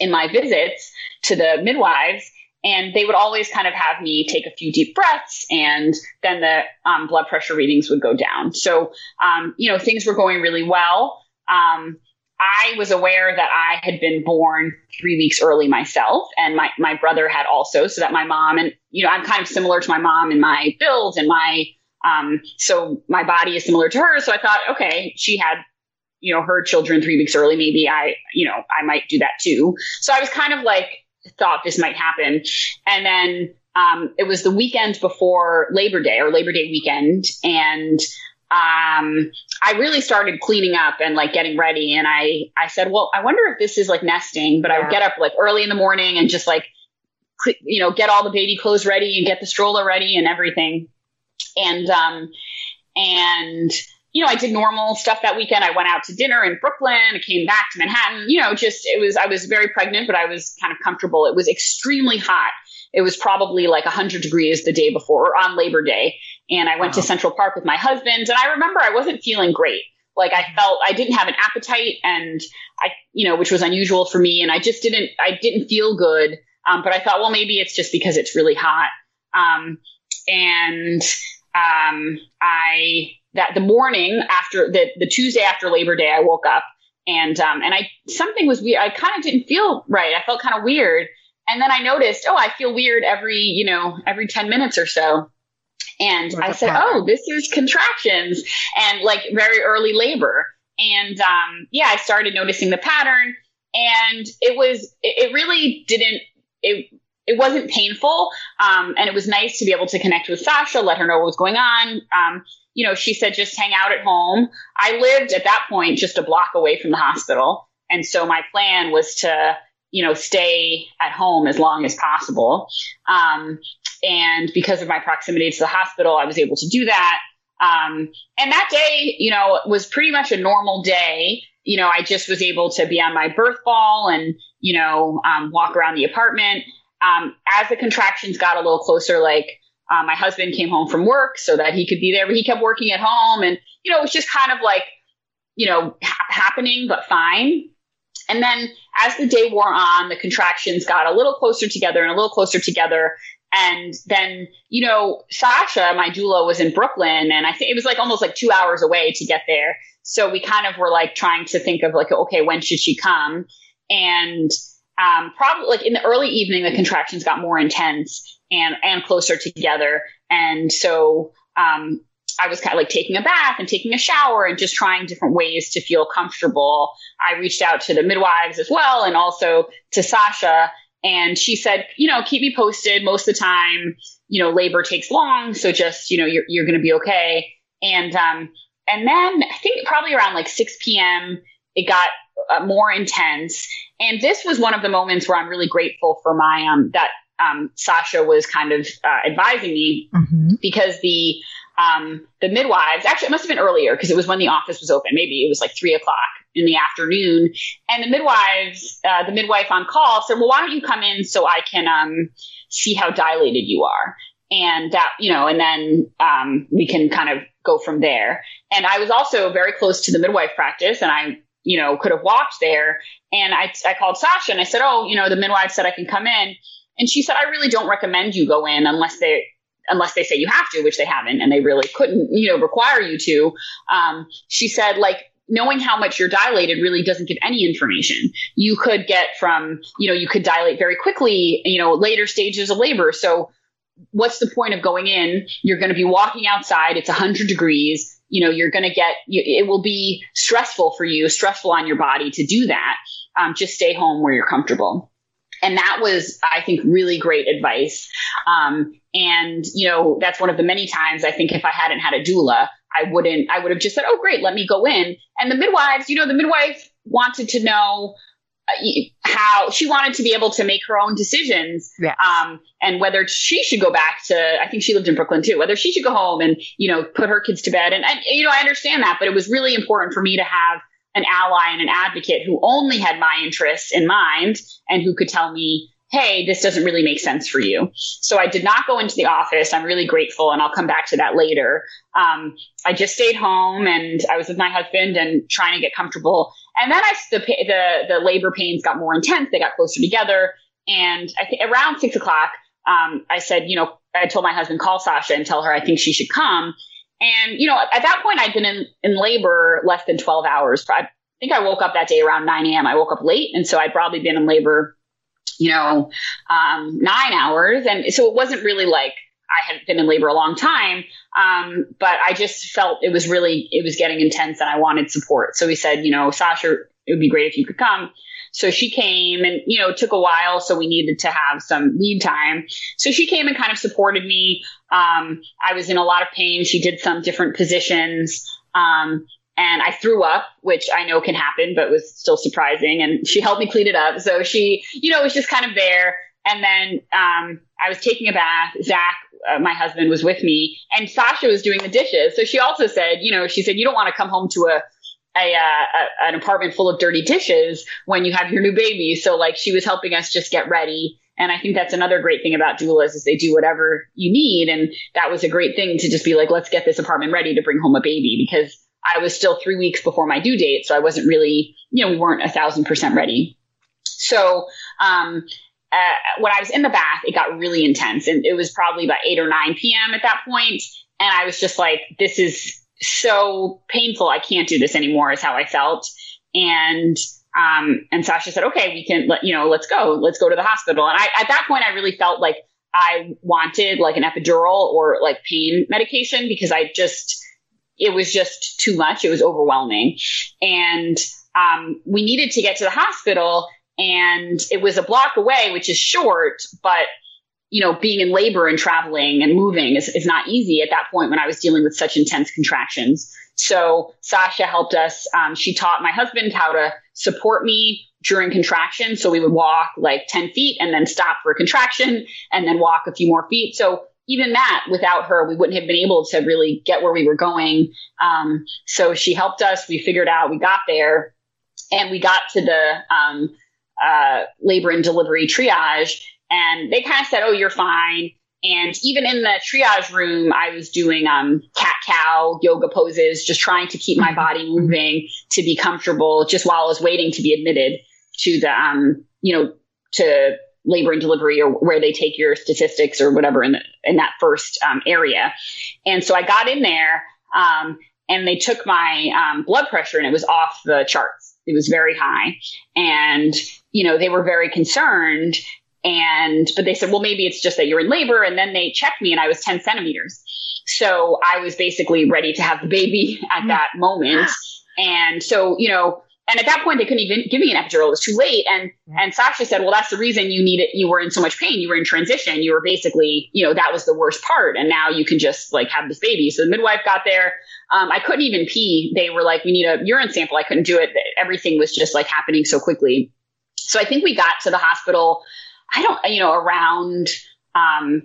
in my visits to the midwives. And they would always kind of have me take a few deep breaths, and then the um, blood pressure readings would go down. So, um, you know, things were going really well. Um, I was aware that I had been born three weeks early myself, and my, my brother had also, so that my mom and, you know, I'm kind of similar to my mom in my build and my, um, so my body is similar to hers. So I thought, okay, she had, you know, her children three weeks early. Maybe I, you know, I might do that too. So I was kind of like, thought this might happen. And then, um, it was the weekend before Labor Day or Labor Day weekend. And, um, I really started cleaning up and like getting ready. And I, I said, well, I wonder if this is like nesting, but yeah. I would get up like early in the morning and just like, you know, get all the baby clothes ready and get the stroller ready and everything. And, um, and, you know, I did normal stuff that weekend. I went out to dinner in Brooklyn. I came back to Manhattan. You know, just it was, I was very pregnant, but I was kind of comfortable. It was extremely hot. It was probably like 100 degrees the day before or on Labor Day. And I went wow. to Central Park with my husband. And I remember I wasn't feeling great. Like I felt I didn't have an appetite and I, you know, which was unusual for me. And I just didn't, I didn't feel good. Um, but I thought, well, maybe it's just because it's really hot. Um, and um, I, that the morning after the, the Tuesday after Labor Day, I woke up and, um, and I, something was weird. I kind of didn't feel right. I felt kind of weird. And then I noticed, oh, I feel weird every, you know, every 10 minutes or so. And like I said, pattern. oh, this is contractions and like very early labor. And um, yeah, I started noticing the pattern and it was, it, really didn't, it, it wasn't painful. Um, and it was nice to be able to connect with Sasha, let her know what was going on. Um, you know, she said, just hang out at home. I lived at that point just a block away from the hospital. And so my plan was to, you know, stay at home as long as possible. Um, and because of my proximity to the hospital, I was able to do that. Um, and that day, you know, was pretty much a normal day. You know, I just was able to be on my birth ball and, you know, um, walk around the apartment. Um, as the contractions got a little closer, like uh, my husband came home from work so that he could be there, but he kept working at home. And, you know, it was just kind of like, you know, ha- happening, but fine. And then as the day wore on, the contractions got a little closer together and a little closer together. And then, you know, Sasha, my doula, was in Brooklyn, and I think it was like almost like two hours away to get there. So we kind of were like trying to think of like, okay, when should she come? And um, probably like in the early evening, the contractions got more intense and and closer together. And so um, I was kind of like taking a bath and taking a shower and just trying different ways to feel comfortable. I reached out to the midwives as well, and also to Sasha and she said, you know, keep me posted. Most of the time, you know, labor takes long. So just, you know, you're, you're going to be okay. And, um, and then I think probably around like 6 p.m., it got uh, more intense. And this was one of the moments where I'm really grateful for my, um, that, um, Sasha was kind of uh, advising me mm-hmm. because the, um, the midwives, actually, it must have been earlier because it was when the office was open. Maybe it was like three o'clock in the afternoon. And the midwives, uh, the midwife on call said, well, why don't you come in so I can, um, see how dilated you are? And that, you know, and then, um, we can kind of go from there. And I was also very close to the midwife practice and I, you know, could have walked there. And I, I called Sasha and I said, oh, you know, the midwife said I can come in. And she said, I really don't recommend you go in unless they, unless they say you have to, which they haven't, and they really couldn't, you know, require you to. Um, she said, like, knowing how much you're dilated really doesn't give any information. You could get from, you know, you could dilate very quickly, you know, later stages of labor. So what's the point of going in? You're going to be walking outside. It's 100 degrees. You know, you're going to get, it will be stressful for you, stressful on your body to do that. Um, just stay home where you're comfortable. And that was, I think, really great advice. Um, and, you know, that's one of the many times I think if I hadn't had a doula, I wouldn't, I would have just said, oh, great, let me go in. And the midwives, you know, the midwife wanted to know, how she wanted to be able to make her own decisions yes. um, and whether she should go back to i think she lived in brooklyn too whether she should go home and you know put her kids to bed and, and you know i understand that but it was really important for me to have an ally and an advocate who only had my interests in mind and who could tell me hey, this doesn't really make sense for you. So I did not go into the office. I'm really grateful, and I'll come back to that later. Um, I just stayed home and I was with my husband and trying to get comfortable. And then I, the, the, the labor pains got more intense. They got closer together. And I think around six o'clock, um, I said, you know, I told my husband, call Sasha and tell her I think she should come. And, you know, at that point, I'd been in, in labor less than 12 hours. I think I woke up that day around 9 a.m. I woke up late. And so I'd probably been in labor you know, um, nine hours. And so it wasn't really like I had been in labor a long time. Um, but I just felt it was really, it was getting intense and I wanted support. So we said, you know, Sasha, it would be great if you could come. So she came and, you know, it took a while. So we needed to have some lead time. So she came and kind of supported me. Um, I was in a lot of pain. She did some different positions. Um, and I threw up, which I know can happen, but was still surprising. And she helped me clean it up. So she, you know, was just kind of there. And then um, I was taking a bath. Zach, uh, my husband, was with me, and Sasha was doing the dishes. So she also said, you know, she said, you don't want to come home to a a, uh, a, an apartment full of dirty dishes when you have your new baby. So like she was helping us just get ready. And I think that's another great thing about doulas is they do whatever you need. And that was a great thing to just be like, let's get this apartment ready to bring home a baby because I was still three weeks before my due date. So I wasn't really, you know, we weren't a thousand percent ready. So, um, uh, when I was in the bath, it got really intense and it was probably about 8 or 9 p.m. at that point, And I was just like, this is so painful. I can't do this anymore is how I felt. And, um, and Sasha said, okay, we can, let, you know, let's go, let's go to the hospital. And I, at that point, I really felt like I wanted like an epidural or like pain medication because I just, it was just too much. It was overwhelming. And um, we needed to get to the hospital, and it was a block away, which is short, but you know, being in labor and traveling and moving is, is not easy at that point when I was dealing with such intense contractions. So Sasha helped us. Um, she taught my husband how to support me during contraction. So we would walk like 10 feet and then stop for a contraction and then walk a few more feet. So even that, without her, we wouldn't have been able to really get where we were going. Um, so she helped us. We figured out, we got there, and we got to the um, uh, labor and delivery triage, and they kind of said, "Oh, you're fine." And even in the triage room, I was doing um, cat cow yoga poses, just trying to keep my mm-hmm. body moving to be comfortable, just while I was waiting to be admitted to the, um, you know, to labor and delivery or where they take your statistics or whatever in the, in that first um, area. And so I got in there um, and they took my um, blood pressure and it was off the charts. It was very high. And, you know, they were very concerned. And, but they said, well, maybe it's just that you're in labor. And then they checked me and I was 10 centimeters. So I was basically ready to have the baby at mm. that moment. And so, you know, and at that point, they couldn't even give me an epidural. It was too late. And yeah. and Sasha said, "Well, that's the reason you needed. You were in so much pain. You were in transition. You were basically, you know, that was the worst part. And now you can just like have this baby." So the midwife got there. Um, I couldn't even pee. They were like, "We need a urine sample." I couldn't do it. Everything was just like happening so quickly. So I think we got to the hospital. I don't, you know, around um,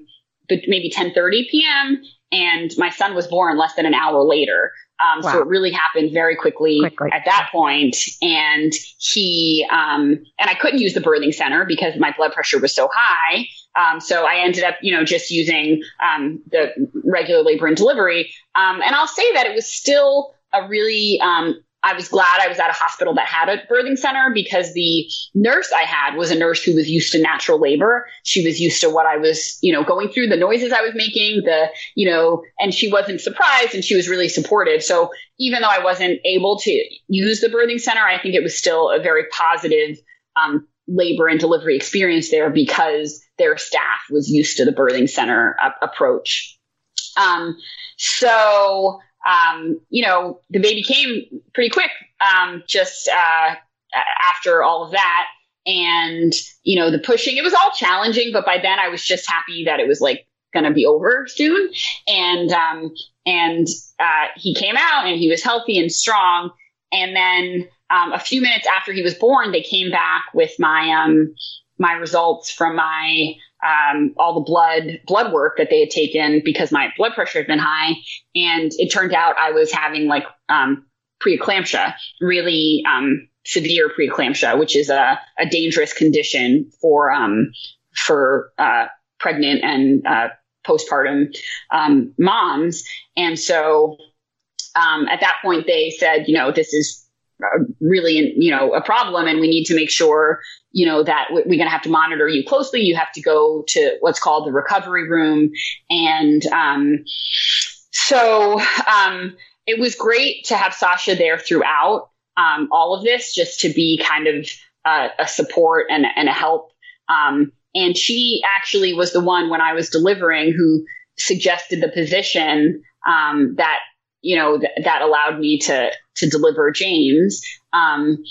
maybe 10:30 p.m. And my son was born less than an hour later. Um, wow. So it really happened very quickly, quickly, at that point. And he, um, and I couldn't use the birthing center because my blood pressure was so high. Um, so I ended up, you know, just using um, the regular labor and delivery. Um, and I'll say that it was still a really um, I was glad I was at a hospital that had a birthing center because the nurse I had was a nurse who was used to natural labor. She was used to what I was, you know, going through, the noises I was making, the, you know, and she wasn't surprised and she was really supportive. So even though I wasn't able to use the birthing center, I think it was still a very positive um, labor and delivery experience there because their staff was used to the birthing center approach. Um, so um, you know, the baby came pretty quick, um, just uh, after all of that. And, you know, the pushing, it was all challenging, but by then I was just happy that it was like going to be over soon. And, um, and uh, he came out and he was healthy and strong. And then um, a few minutes after he was born, they came back with my um, my results from my um, all the blood blood work that they had taken because my blood pressure had been high, and it turned out I was having like um, preeclampsia, really um, severe preeclampsia, which is a, a dangerous condition for um, for uh, pregnant and uh, postpartum um, moms. And so um, at that point, they said, you know, this is really, you know, a problem, and we need to make sure, you know, that we're going to have to monitor you closely. You have to go to what's called the recovery room, and um, so um, it was great to have Sasha there throughout um, all of this, just to be kind of uh, a support and, and a help. Um, and she actually was the one when I was delivering who suggested the position um, that you know th- that allowed me to to deliver James. Um,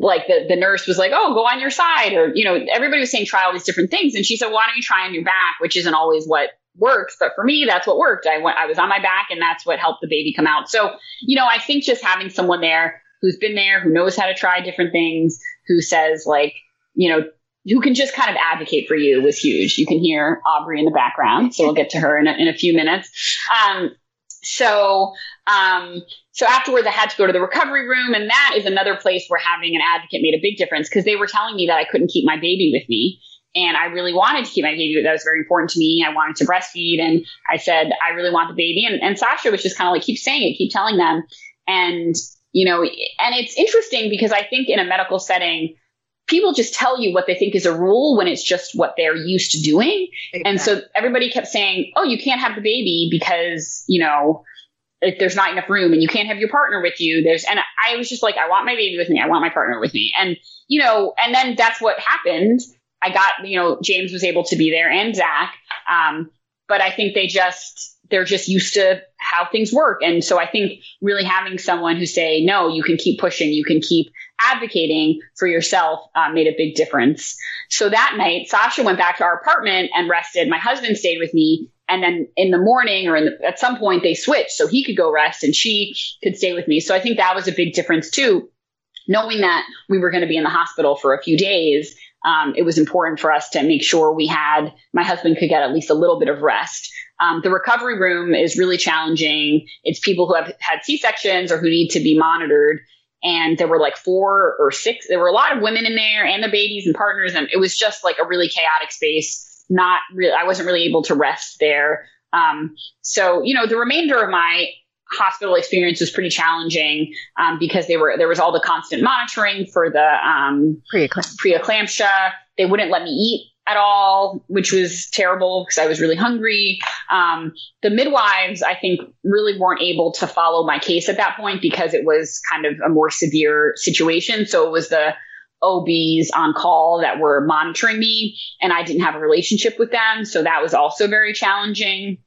like the the nurse was like, "Oh, go on your side," or you know, everybody was saying try all these different things, and she said, "Why don't you try on your back?" Which isn't always what works, but for me, that's what worked. I went, I was on my back, and that's what helped the baby come out. So, you know, I think just having someone there who's been there, who knows how to try different things, who says like, you know, who can just kind of advocate for you was huge. You can hear Aubrey in the background, so we'll get to her in a, in a few minutes. Um, so, um, so afterwards, I had to go to the recovery room, and that is another place where having an advocate made a big difference because they were telling me that I couldn't keep my baby with me, and I really wanted to keep my baby. That was very important to me. I wanted to breastfeed, and I said I really want the baby, and, and Sasha was just kind of like keep saying it, keep telling them, and you know, and it's interesting because I think in a medical setting people just tell you what they think is a rule when it's just what they're used to doing. Exactly. And so everybody kept saying, "Oh, you can't have the baby because, you know, if there's not enough room and you can't have your partner with you." There's and I was just like, "I want my baby with me. I want my partner with me." And, you know, and then that's what happened. I got, you know, James was able to be there and Zach. Um, but I think they just they're just used to how things work. And so I think really having someone who say, no, you can keep pushing, you can keep advocating for yourself uh, made a big difference. So that night, Sasha went back to our apartment and rested. My husband stayed with me. And then in the morning or the, at some point they switched so he could go rest and she could stay with me. So I think that was a big difference too. Knowing that we were going to be in the hospital for a few days, um, it was important for us to make sure we had my husband could get at least a little bit of rest. Um, the recovery room is really challenging. It's people who have had C sections or who need to be monitored. And there were like four or six, there were a lot of women in there and the babies and partners. And it was just like a really chaotic space. Not really, I wasn't really able to rest there. Um, so, you know, the remainder of my hospital experience was pretty challenging um, because they were there was all the constant monitoring for the um, preeclampsia. preeclampsia. They wouldn't let me eat at all, which was terrible because I was really hungry. Um, the midwives, I think, really weren't able to follow my case at that point because it was kind of a more severe situation. So it was the OBs on call that were monitoring me, and I didn't have a relationship with them. So that was also very challenging.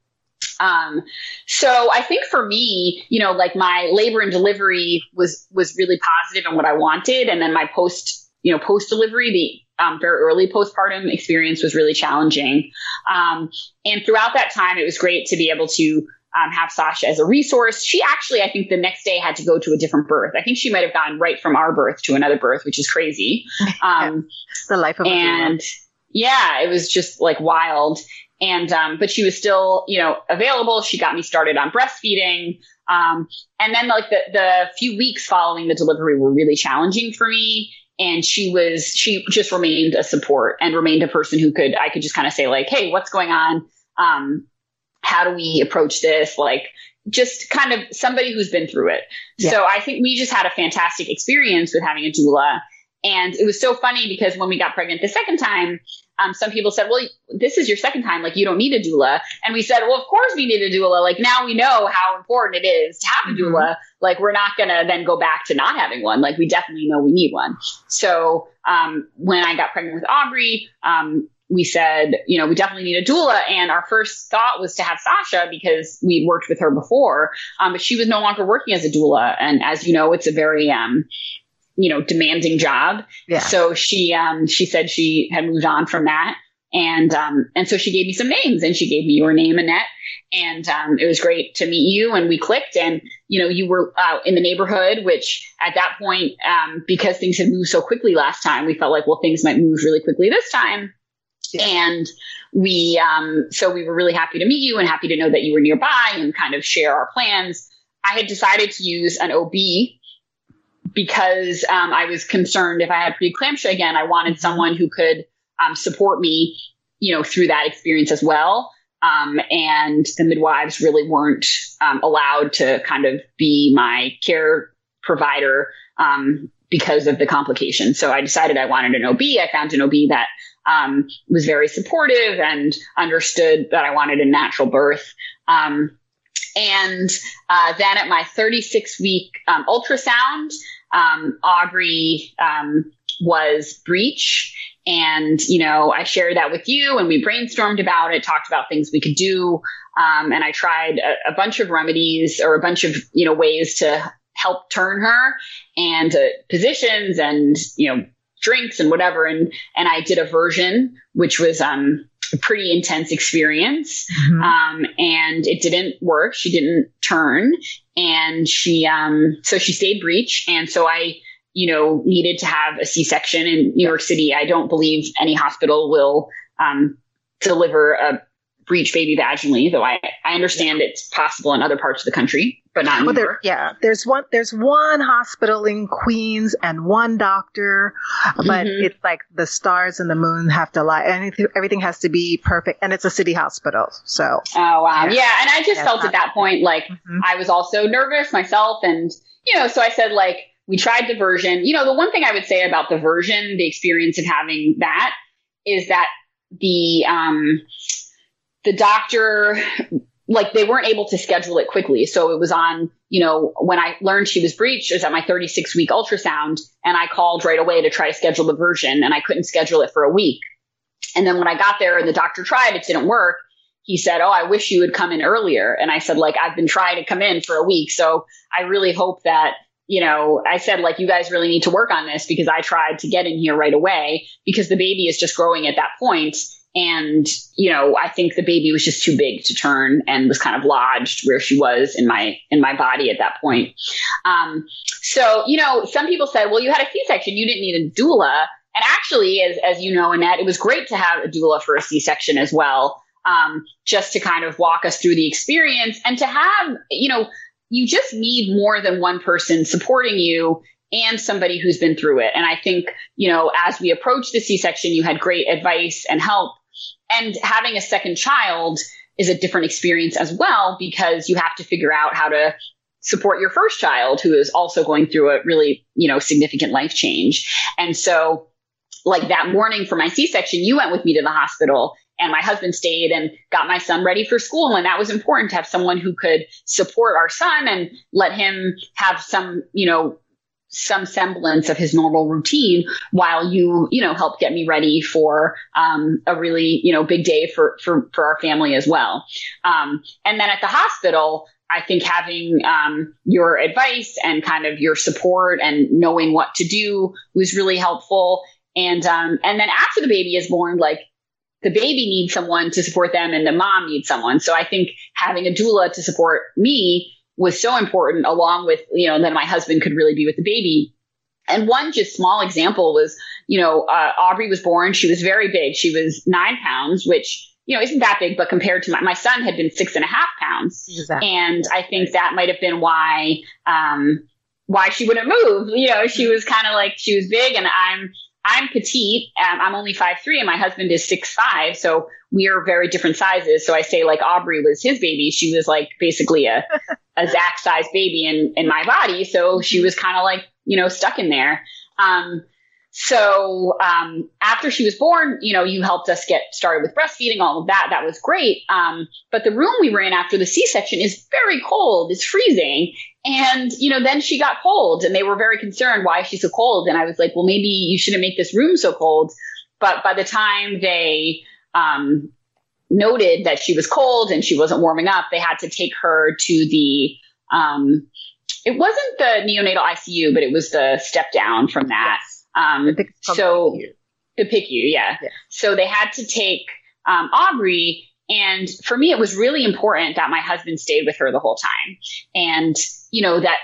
Um, so I think for me, you know, like my labor and delivery was was really positive and what I wanted, and then my post, you know, post delivery, the um, very early postpartum experience was really challenging. Um, and throughout that time, it was great to be able to um, have Sasha as a resource. She actually, I think, the next day had to go to a different birth. I think she might have gone right from our birth to another birth, which is crazy. Um, the life of and yeah, it was just like wild. And um, but she was still, you know, available. She got me started on breastfeeding. Um, and then like the the few weeks following the delivery were really challenging for me and she was she just remained a support and remained a person who could i could just kind of say like hey what's going on um how do we approach this like just kind of somebody who's been through it yeah. so i think we just had a fantastic experience with having a doula and it was so funny because when we got pregnant the second time um, some people said, well, this is your second time. Like, you don't need a doula. And we said, well, of course we need a doula. Like, now we know how important it is to have a mm-hmm. doula. Like, we're not going to then go back to not having one. Like, we definitely know we need one. So, um, when I got pregnant with Aubrey, um, we said, you know, we definitely need a doula. And our first thought was to have Sasha because we'd worked with her before. Um, but she was no longer working as a doula. And as you know, it's a very, um, you know, demanding job. Yeah. So she, um, she said she had moved on from that. And, um, and so she gave me some names and she gave me your name, Annette. And, um, it was great to meet you and we clicked and, you know, you were out in the neighborhood, which at that point, um, because things had moved so quickly last time, we felt like, well, things might move really quickly this time. Yeah. And we, um, so we were really happy to meet you and happy to know that you were nearby and kind of share our plans. I had decided to use an OB because um, I was concerned if I had preeclampsia again, I wanted mm-hmm. someone who could um, support me, you know, through that experience as well. Um, and the midwives really weren't um, allowed to kind of be my care provider um, because of the complications. So I decided I wanted an OB. I found an OB that um, was very supportive and understood that I wanted a natural birth. Um, and uh, then at my 36 week um, ultrasound, um, Aubrey um, was breech. And, you know, I shared that with you and we brainstormed about it, talked about things we could do. Um, and I tried a, a, bunch of remedies or a bunch of, you know, ways to help turn her and uh, positions and, you know, drinks and whatever. And, and I did a version, which was, um, a pretty intense experience. Mm-hmm. Um, and it didn't work. She didn't turn and she, um, so she stayed breech. And so I, you know, needed to have a C-section in New York City. I don't believe any hospital will, um, deliver a breech baby vaginally, though I, I understand it's possible in other parts of the country, but not well, there, yeah, there's one there's one hospital in Queens and one doctor, but mm-hmm. it's like the stars and the moon have to lie. Anything, everything has to be perfect, and it's a city hospital. So oh wow, yeah, yeah and I just felt at that point like mm-hmm. I was also nervous myself, and you know, so I said like we tried diversion. You know, the one thing I would say about diversion, the experience of having that, is that the um the doctor like they weren't able to schedule it quickly. So it was on, you know, when I learned she was breached, it was at my 36 week ultrasound and I called right away to try to schedule the version and I couldn't schedule it for a week. And then when I got there and the doctor tried, it didn't work. He said, Oh, I wish you would come in earlier. And I said, like, I've been trying to come in for a week. So I really hope that, you know, I said, like, you guys really need to work on this because I tried to get in here right away because the baby is just growing at that point and, you know, I think the baby was just too big to turn and was kind of lodged where she was in my, in my body at that point. Um, so, you know, some people said, well, you had a C-section. You didn't need a doula. And actually, as, as you know, Annette, it was great to have a doula for a C-section as well. Um, just to kind of walk us through the experience and to have, you know, you just need more than one person supporting you and somebody who's been through it. And I think, you know, as we approach the C section, you had great advice and help and having a second child is a different experience as well because you have to figure out how to support your first child who is also going through a really, you know, significant life change. And so like that morning for my C-section, you went with me to the hospital and my husband stayed and got my son ready for school. And that was important to have someone who could support our son and let him have some, you know, some semblance of his normal routine while you, you know, help get me ready for um, a really, you know, big day for for for our family as well. Um, and then at the hospital, I think having um, your advice and kind of your support and knowing what to do was really helpful. And um, and then after the baby is born, like the baby needs someone to support them, and the mom needs someone. So I think having a doula to support me was so important along with, you know, that my husband could really be with the baby. And one just small example was, you know, uh, Aubrey was born. She was very big. She was nine pounds, which, you know, isn't that big, but compared to my, my son had been six and a half pounds. Exactly. And I think that might have been why, um, why she wouldn't move. You know, she was kind of like, she was big and I'm, I'm petite. Um, I'm only five three, and my husband is six five. So we are very different sizes. So I say like Aubrey was his baby. She was like basically a a Zach sized baby in in my body. So she was kind of like you know stuck in there. Um, so um, after she was born, you know, you helped us get started with breastfeeding, all of that. That was great. Um, but the room we were in after the C-section is very cold. It's freezing. And, you know, then she got cold and they were very concerned why she's so cold. And I was like, well, maybe you shouldn't make this room so cold. But by the time they um, noted that she was cold and she wasn't warming up, they had to take her to the, um, it wasn't the neonatal ICU, but it was the step down from that. Yes. Um, so The PICU, yeah. yeah. So they had to take um, Aubrey. And for me, it was really important that my husband stayed with her the whole time. And, you know, that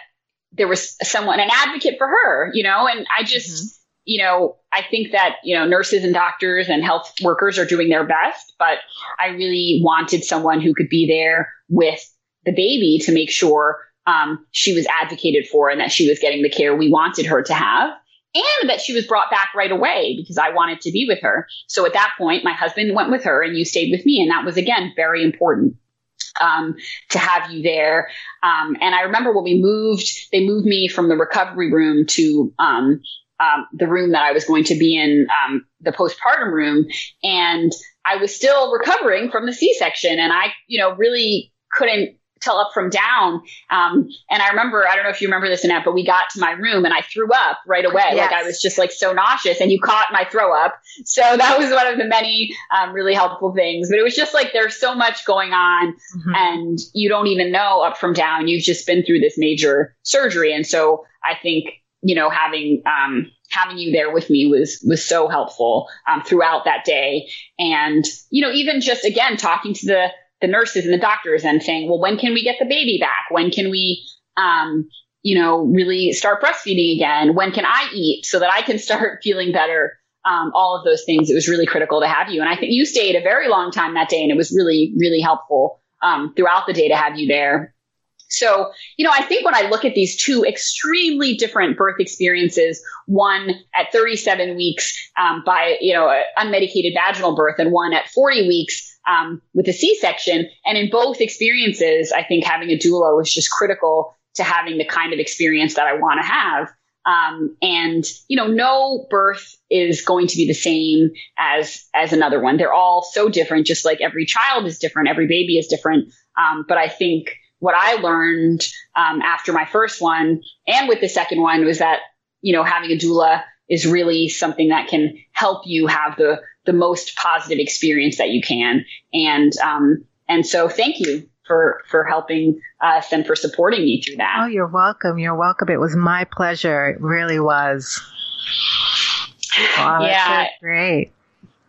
there was someone, an advocate for her, you know, and I just, mm-hmm. You know, I think that, you know, nurses and doctors and health workers are doing their best, but I really wanted someone who could be there with the baby to make sure um, she was advocated for and that she was getting the care we wanted her to have and that she was brought back right away because I wanted to be with her. So at that point, my husband went with her and you stayed with me. And that was again very important um, to have you there. Um, and I remember when we moved, they moved me from the recovery room to um, um the room that I was going to be in, um, the postpartum room. And I was still recovering from the C section. And I, you know, really couldn't tell up from down. Um, and I remember, I don't know if you remember this, Annette, but we got to my room and I threw up right away. Yes. Like I was just like so nauseous and you caught my throw up. So that was one of the many um, really helpful things. But it was just like there's so much going on mm-hmm. and you don't even know up from down. You've just been through this major surgery. And so I think, you know, having, um, having you there with me was was so helpful um, throughout that day and you know even just again talking to the the nurses and the doctors and saying, well, when can we get the baby back? When can we, um, you know, really start breastfeeding again? When can I eat so that I can start feeling better? Um, all of those things. It was really critical to have you. And I think you stayed a very long time that day and it was really, really helpful, um, throughout the day to have you there. So, you know, I think when I look at these two extremely different birth experiences, one at 37 weeks um, by, you know, unmedicated vaginal birth and one at 40 weeks um, with a C-section. And in both experiences, I think having a doula was just critical to having the kind of experience that I want to have. Um, and you know, no birth is going to be the same as as another one. They're all so different. Just like every child is different, every baby is different. Um, but I think what I learned um, after my first one and with the second one was that you know having a doula is really something that can help you have the the most positive experience that you can. And um, and so thank you for for helping us and for supporting me through that. Oh, you're welcome. You're welcome. It was my pleasure. It really was. Wow, yeah, great.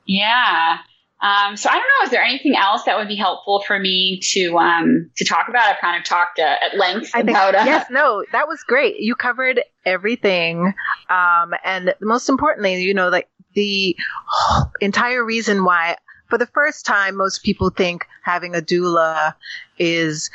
Yeah. Um, so I don't know. Is there anything else that would be helpful for me to um, to talk about? I've kind of talked uh, at length I about. Uh, yes, no, that was great. You covered everything, um, and most importantly, you know, like the entire reason why, for the first time, most people think having a doula is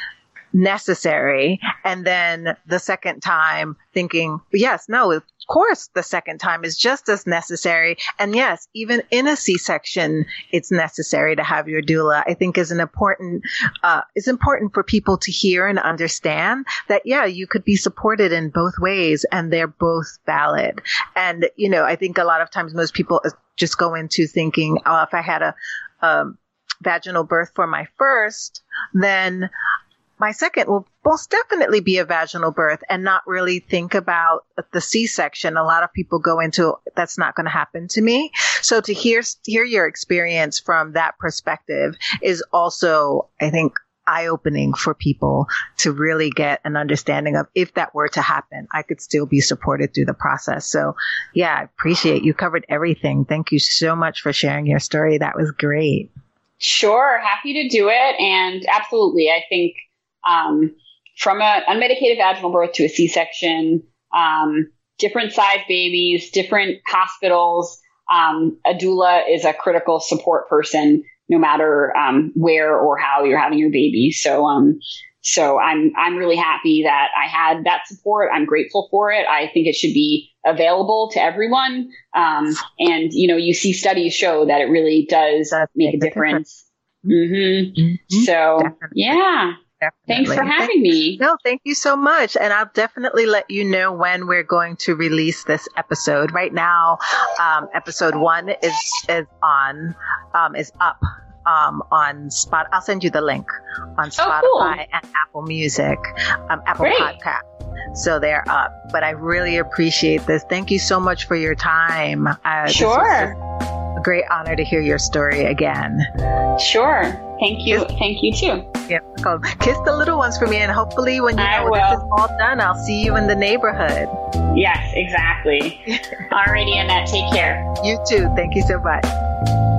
necessary. And then the second time thinking, yes, no, of course, the second time is just as necessary. And yes, even in a C-section, it's necessary to have your doula, I think is an important, uh, important for people to hear and understand that, yeah, you could be supported in both ways and they're both valid. And, you know, I think a lot of times most people just go into thinking, oh, if I had a, um, vaginal birth for my first, then my second will most definitely be a vaginal birth and not really think about the C-section. A lot of people go into that's not going to happen to me. So to hear hear your experience from that perspective is also, I think, eye opening for people to really get an understanding of if that were to happen, I could still be supported through the process. So yeah, I appreciate you covered everything. Thank you so much for sharing your story. That was great. Sure. Happy to do it. And absolutely. I think um, from an unmedicated vaginal birth to a C-section, um, different size babies, different hospitals. Um, a doula is a critical support person, no matter um, where or how you're having your baby. So, um, so I'm I'm really happy that I had that support. I'm grateful for it. I think it should be available to everyone. Um, and you know, you see studies show that it really does make a difference. difference. Mm-hmm. Mm-hmm. So Definitely. yeah. Definitely. Thanks for having me. No, thank you so much. And I'll definitely let you know when we're going to release this episode. Right now, um, episode one is, is on, um, is up. Um, on Spot, I'll send you the link on Spotify oh, cool. and Apple Music, um, Apple Great. Podcast. So they're up. But I really appreciate this. Thank you so much for your time. Uh, sure great honor to hear your story again. Sure. Thank you. Kiss, Thank you too. Yeah. Kiss the little ones for me, and hopefully, when you know this is all done, I'll see you in the neighborhood. Yes, exactly. Alrighty, Annette. Take care. You too. Thank you so much.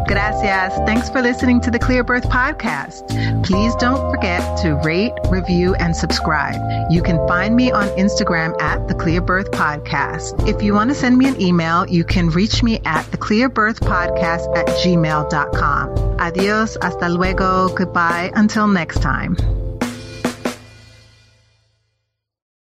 Gracias. Thanks for listening to the Clear Birth Podcast. Please don't forget to rate, review, and subscribe. You can find me on Instagram at the Clear Birth Podcast. If you want to send me an email, you can reach me at the Clear Birth Podcast at gmail.com. Adios, hasta luego, goodbye, until next time.